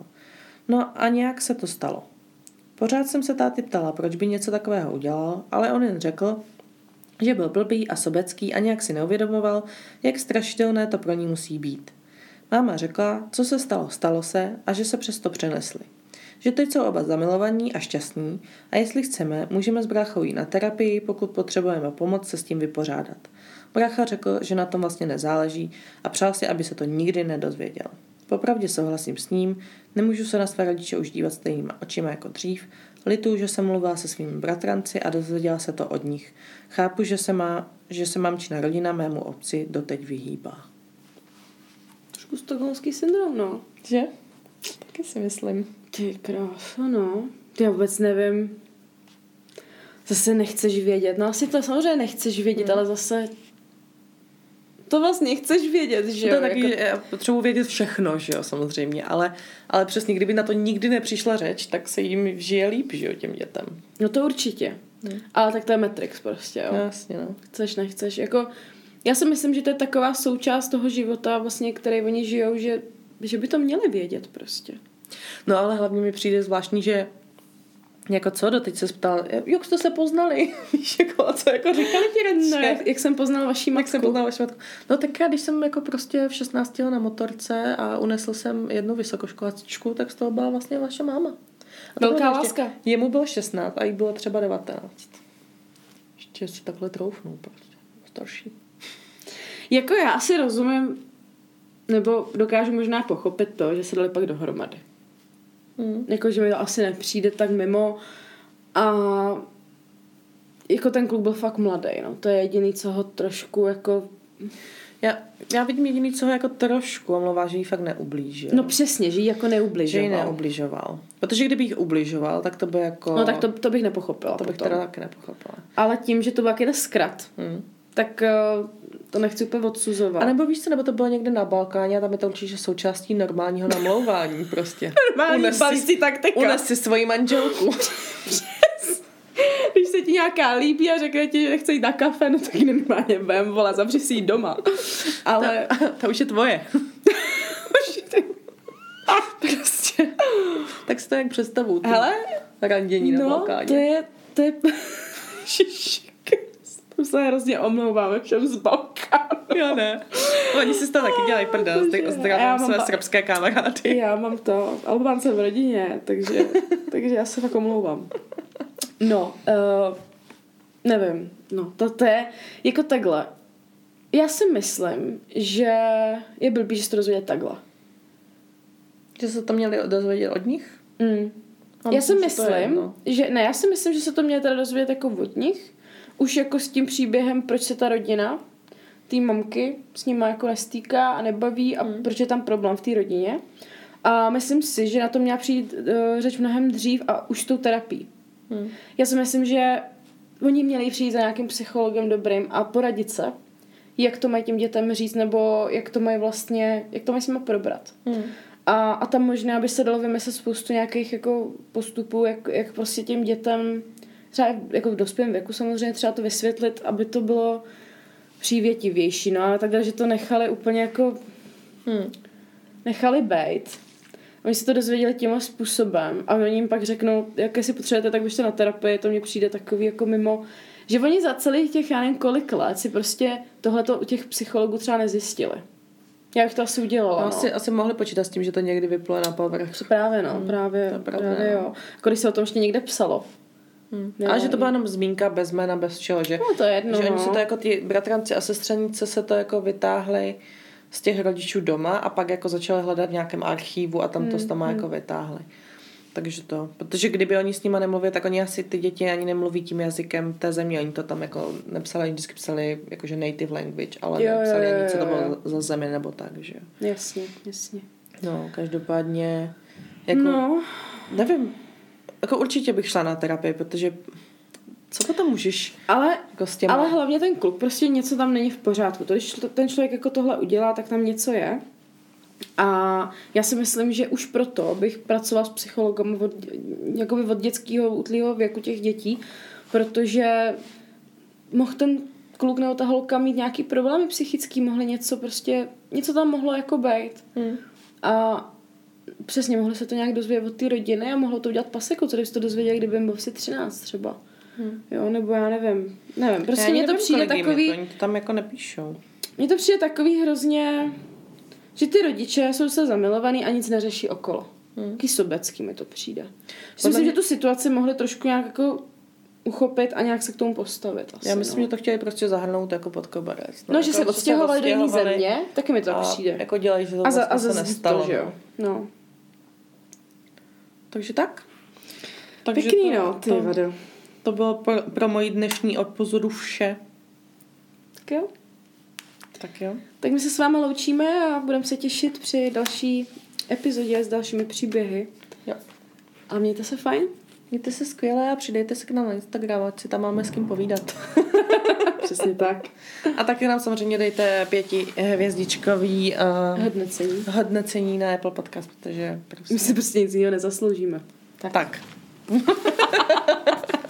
No a nějak se to stalo. Pořád jsem se táty ptala, proč by něco takového udělal, ale on jen řekl, že byl blbý a sobecký a nějak si neuvědomoval, jak strašidelné to pro ní musí být. Máma řekla, co se stalo, stalo se a že se přesto přenesli. Že teď jsou oba zamilovaní a šťastní a jestli chceme, můžeme s bráchou jít na terapii, pokud potřebujeme pomoc se s tím vypořádat. Brácha řekl, že na tom vlastně nezáleží a přál si, aby se to nikdy nedozvěděl. Popravdě souhlasím s ním, nemůžu se na své rodiče už dívat stejnýma očima jako dřív, lituju, že jsem mluvila se svými bratranci a dozvěděla se to od nich. Chápu, že se, má, že se mamčina rodina mému otci doteď vyhýbá. Trošku stokholmský syndrom, no. Že? Taky si myslím. Ty krása, no. Já vůbec nevím. Zase nechceš vědět. No asi to samozřejmě nechceš vědět, Hmm. ale zase to vlastně chceš vědět, že To jo? taky, jako... já potřebuji vědět všechno, že jo, samozřejmě, ale, ale přesně, kdyby na to nikdy nepřišla řeč, tak se jim žije líp, že jo, těm dětem. No to určitě. Hmm. Ale tak to je Matrix prostě, jo. No, jasně, no. Chceš, nechceš. Jako, já si myslím, že to je taková součást toho života, vlastně, který oni žijou, že, že by to měli vědět prostě. No ale hlavně mi přijde zvláštní, že jako co, doteď se ptal, jak jste se poznali, víš, jako, a co jako říkali ti rodiče? No, jak, jak jsem poznal vaší Jak matku. jsem poznala vaši matku? No tak já, když jsem jako prostě v 16 jel na motorce a unesl jsem jednu vysokoškolačku, tak z toho byla vlastně vaše máma. A Velká ještě- láska. Jemu bylo 16 a jí bylo třeba 19. Ještě si takhle troufnou prostě. Starší. Jako já si rozumím, nebo dokážu možná pochopit to, že se dali pak dohromady. Hmm. Jako, že mi to asi nepřijde tak mimo. A jako ten kluk byl fakt mladý, no. To je jediný, co ho trošku jako... Já, já vidím jediný, co ho jako trošku omlouvá, že jí fakt neublížil. No přesně, že jí jako že jí neubližoval. neubližoval. Protože kdyby jí ubližoval, tak to by jako... No tak to, to bych nepochopila. to bych potom. teda taky nepochopila. Ale tím, že to byl jaký zkrat, Hmm. Tak eh, to nechci úplně odsuzovat. A nebo víš co, nebo to bylo někde na Balkáně a tam je to určitě součástí normálního namlouvání prostě. Normální Unes si- taktika. Unes si svoji manželku. Když se ti nějaká líbí a řekne ti, že nechce jít na kafe, no tak normálně vem, vole, zavři si ji doma. Ale ta, ta už je tvoje. prostě. Tak si to jak představu. Hele, Randění na no, Balkáně. to je, to je, to se hrozně omlouváme všem z Balkánu. Já ne. Oni si z toho taky dělají prdel. Zdravím mám své ba- srbské kamarády. Já mám to, Albánce v rodině, takže, takže já se fakt omlouvám. No, uh, nevím, no, to, to je jako takhle. Já si myslím, že je blbý, že se to dozvědět takhle. Že se to měli dozvědět od nich? Mm. No, já si myslím, je jedno. že ne, já si myslím, že se to měli teda dozvědět jako od nich. Už jako s tím příběhem, proč se ta rodina, té mamky, s nima jako nestýká a nebaví a Hmm. proč je tam problém v té rodině. A myslím si, že na to měla přijít uh, řeč mnohem dřív a už tou terapií. Hmm. Já si myslím, že oni měli přijít za nějakým psychologem dobrým a poradit se, jak to mají těm dětem říct, nebo jak to mají vlastně, jak to mají s nimi probrat. Hmm. A, a tam možná by se dalo vymyslet spoustu nějakých jako postupů, jak, jak prostě těm dětem, třeba jako v dospělém věku samozřejmě třeba to vysvětlit, aby to bylo přívětivější, no ale takhle, že to nechali úplně jako, Hmm. nechali bejt. Oni se to dozvěděli tímhle způsobem a oni jim pak řeknou, jaké si potřebujete, tak běžte na terapii, to mně přijde takový jako mimo, že oni za celých těch, já nevím kolik let, si prostě tohleto u těch psychologů třeba nezjistili. Já bych to asi udělala, No, no. asi, asi mohli počítat s tím, že to někdy vypluje na povrch. Právě no, právě, to je pravda, právě no. jo. Jako když se o tom ještě někde psalo. Hmm. Jo. A že to byla jenom zmínka bez jména, bez čeho, že, No to je jedno, že oni no. se to jako ty bratranci a sestřenice se to jako vytáhli z těch rodičů doma a pak jako začali hledat v nějakém archívu a tam to Hmm, z tam jako vytáhli. Takže to, protože kdyby oni s nima nemluvili, tak oni asi ty děti ani nemluví tím jazykem té země, oni to tam jako nepsali, oni vždycky psali jakože native language, ale Jo, jo, nepsali jo, ani, co to bylo za zemi nebo tak, že jo. Jasně, jasně. No, každopádně, jako, No, nevím, jako určitě bych šla na terapii, protože co potom můžeš ale, jako s těma... ale hlavně ten kluk, prostě něco tam není v pořádku. To, když ten člověk jako tohle udělá, tak tam něco je. A já si myslím, že už proto bych pracovala s psychologem od, jakoby od dětského útlýho věku těch dětí, protože mohl ten kluk nebo ta holka mít nějaký problémy psychický, mohli něco prostě, něco tam mohlo jako být. Hmm. A přesně, mohli se to nějak dozvědět od té rodiny a mohlo to udělat paseku, co kdyby se to dozvěděl, kdyby jim byl asi 13 třeba. Hmm. Jo, nebo já nevím. Nevím, prostě mně to přijde je, takový, To, oni to tam jako nepíšou. mně to přijde takový hrozně, že ty rodiče jsou se zamilovaný a nic neřeší okolo. Hmm. Taký sobecký mi to přijde. Že si Podle myslím, mě- že tu situaci mohli trošku nějak jako uchopit a nějak se k tomu postavit. Asi, Já myslím, no. že to chtěli prostě zahrnout jako pod koberec. No, že se jako, odstěhovali do jiné země, taky mi to a přijde. jako dělají, že to A za, a vlastně za se nestalo. to, že jo. no. Takže tak. Pěkný, to, no, ty to, vado. to bylo pro, pro moji dnešní odpozoru vše. Tak jo. Tak jo. Tak my se s vámi loučíme a budeme se těšit při další epizodě s dalšími příběhy. Jo. A mějte se fajn. Mějte se skvěle a přidejte se k nám na Instagram, ať si tam máme s kým povídat. Přesně tak. A taky nám samozřejmě dejte pěti hvězdičkový uh, Hodnocení. hodnocení na Apple Podcast, protože prostě... My si prostě nic jiného nezasloužíme. Tak.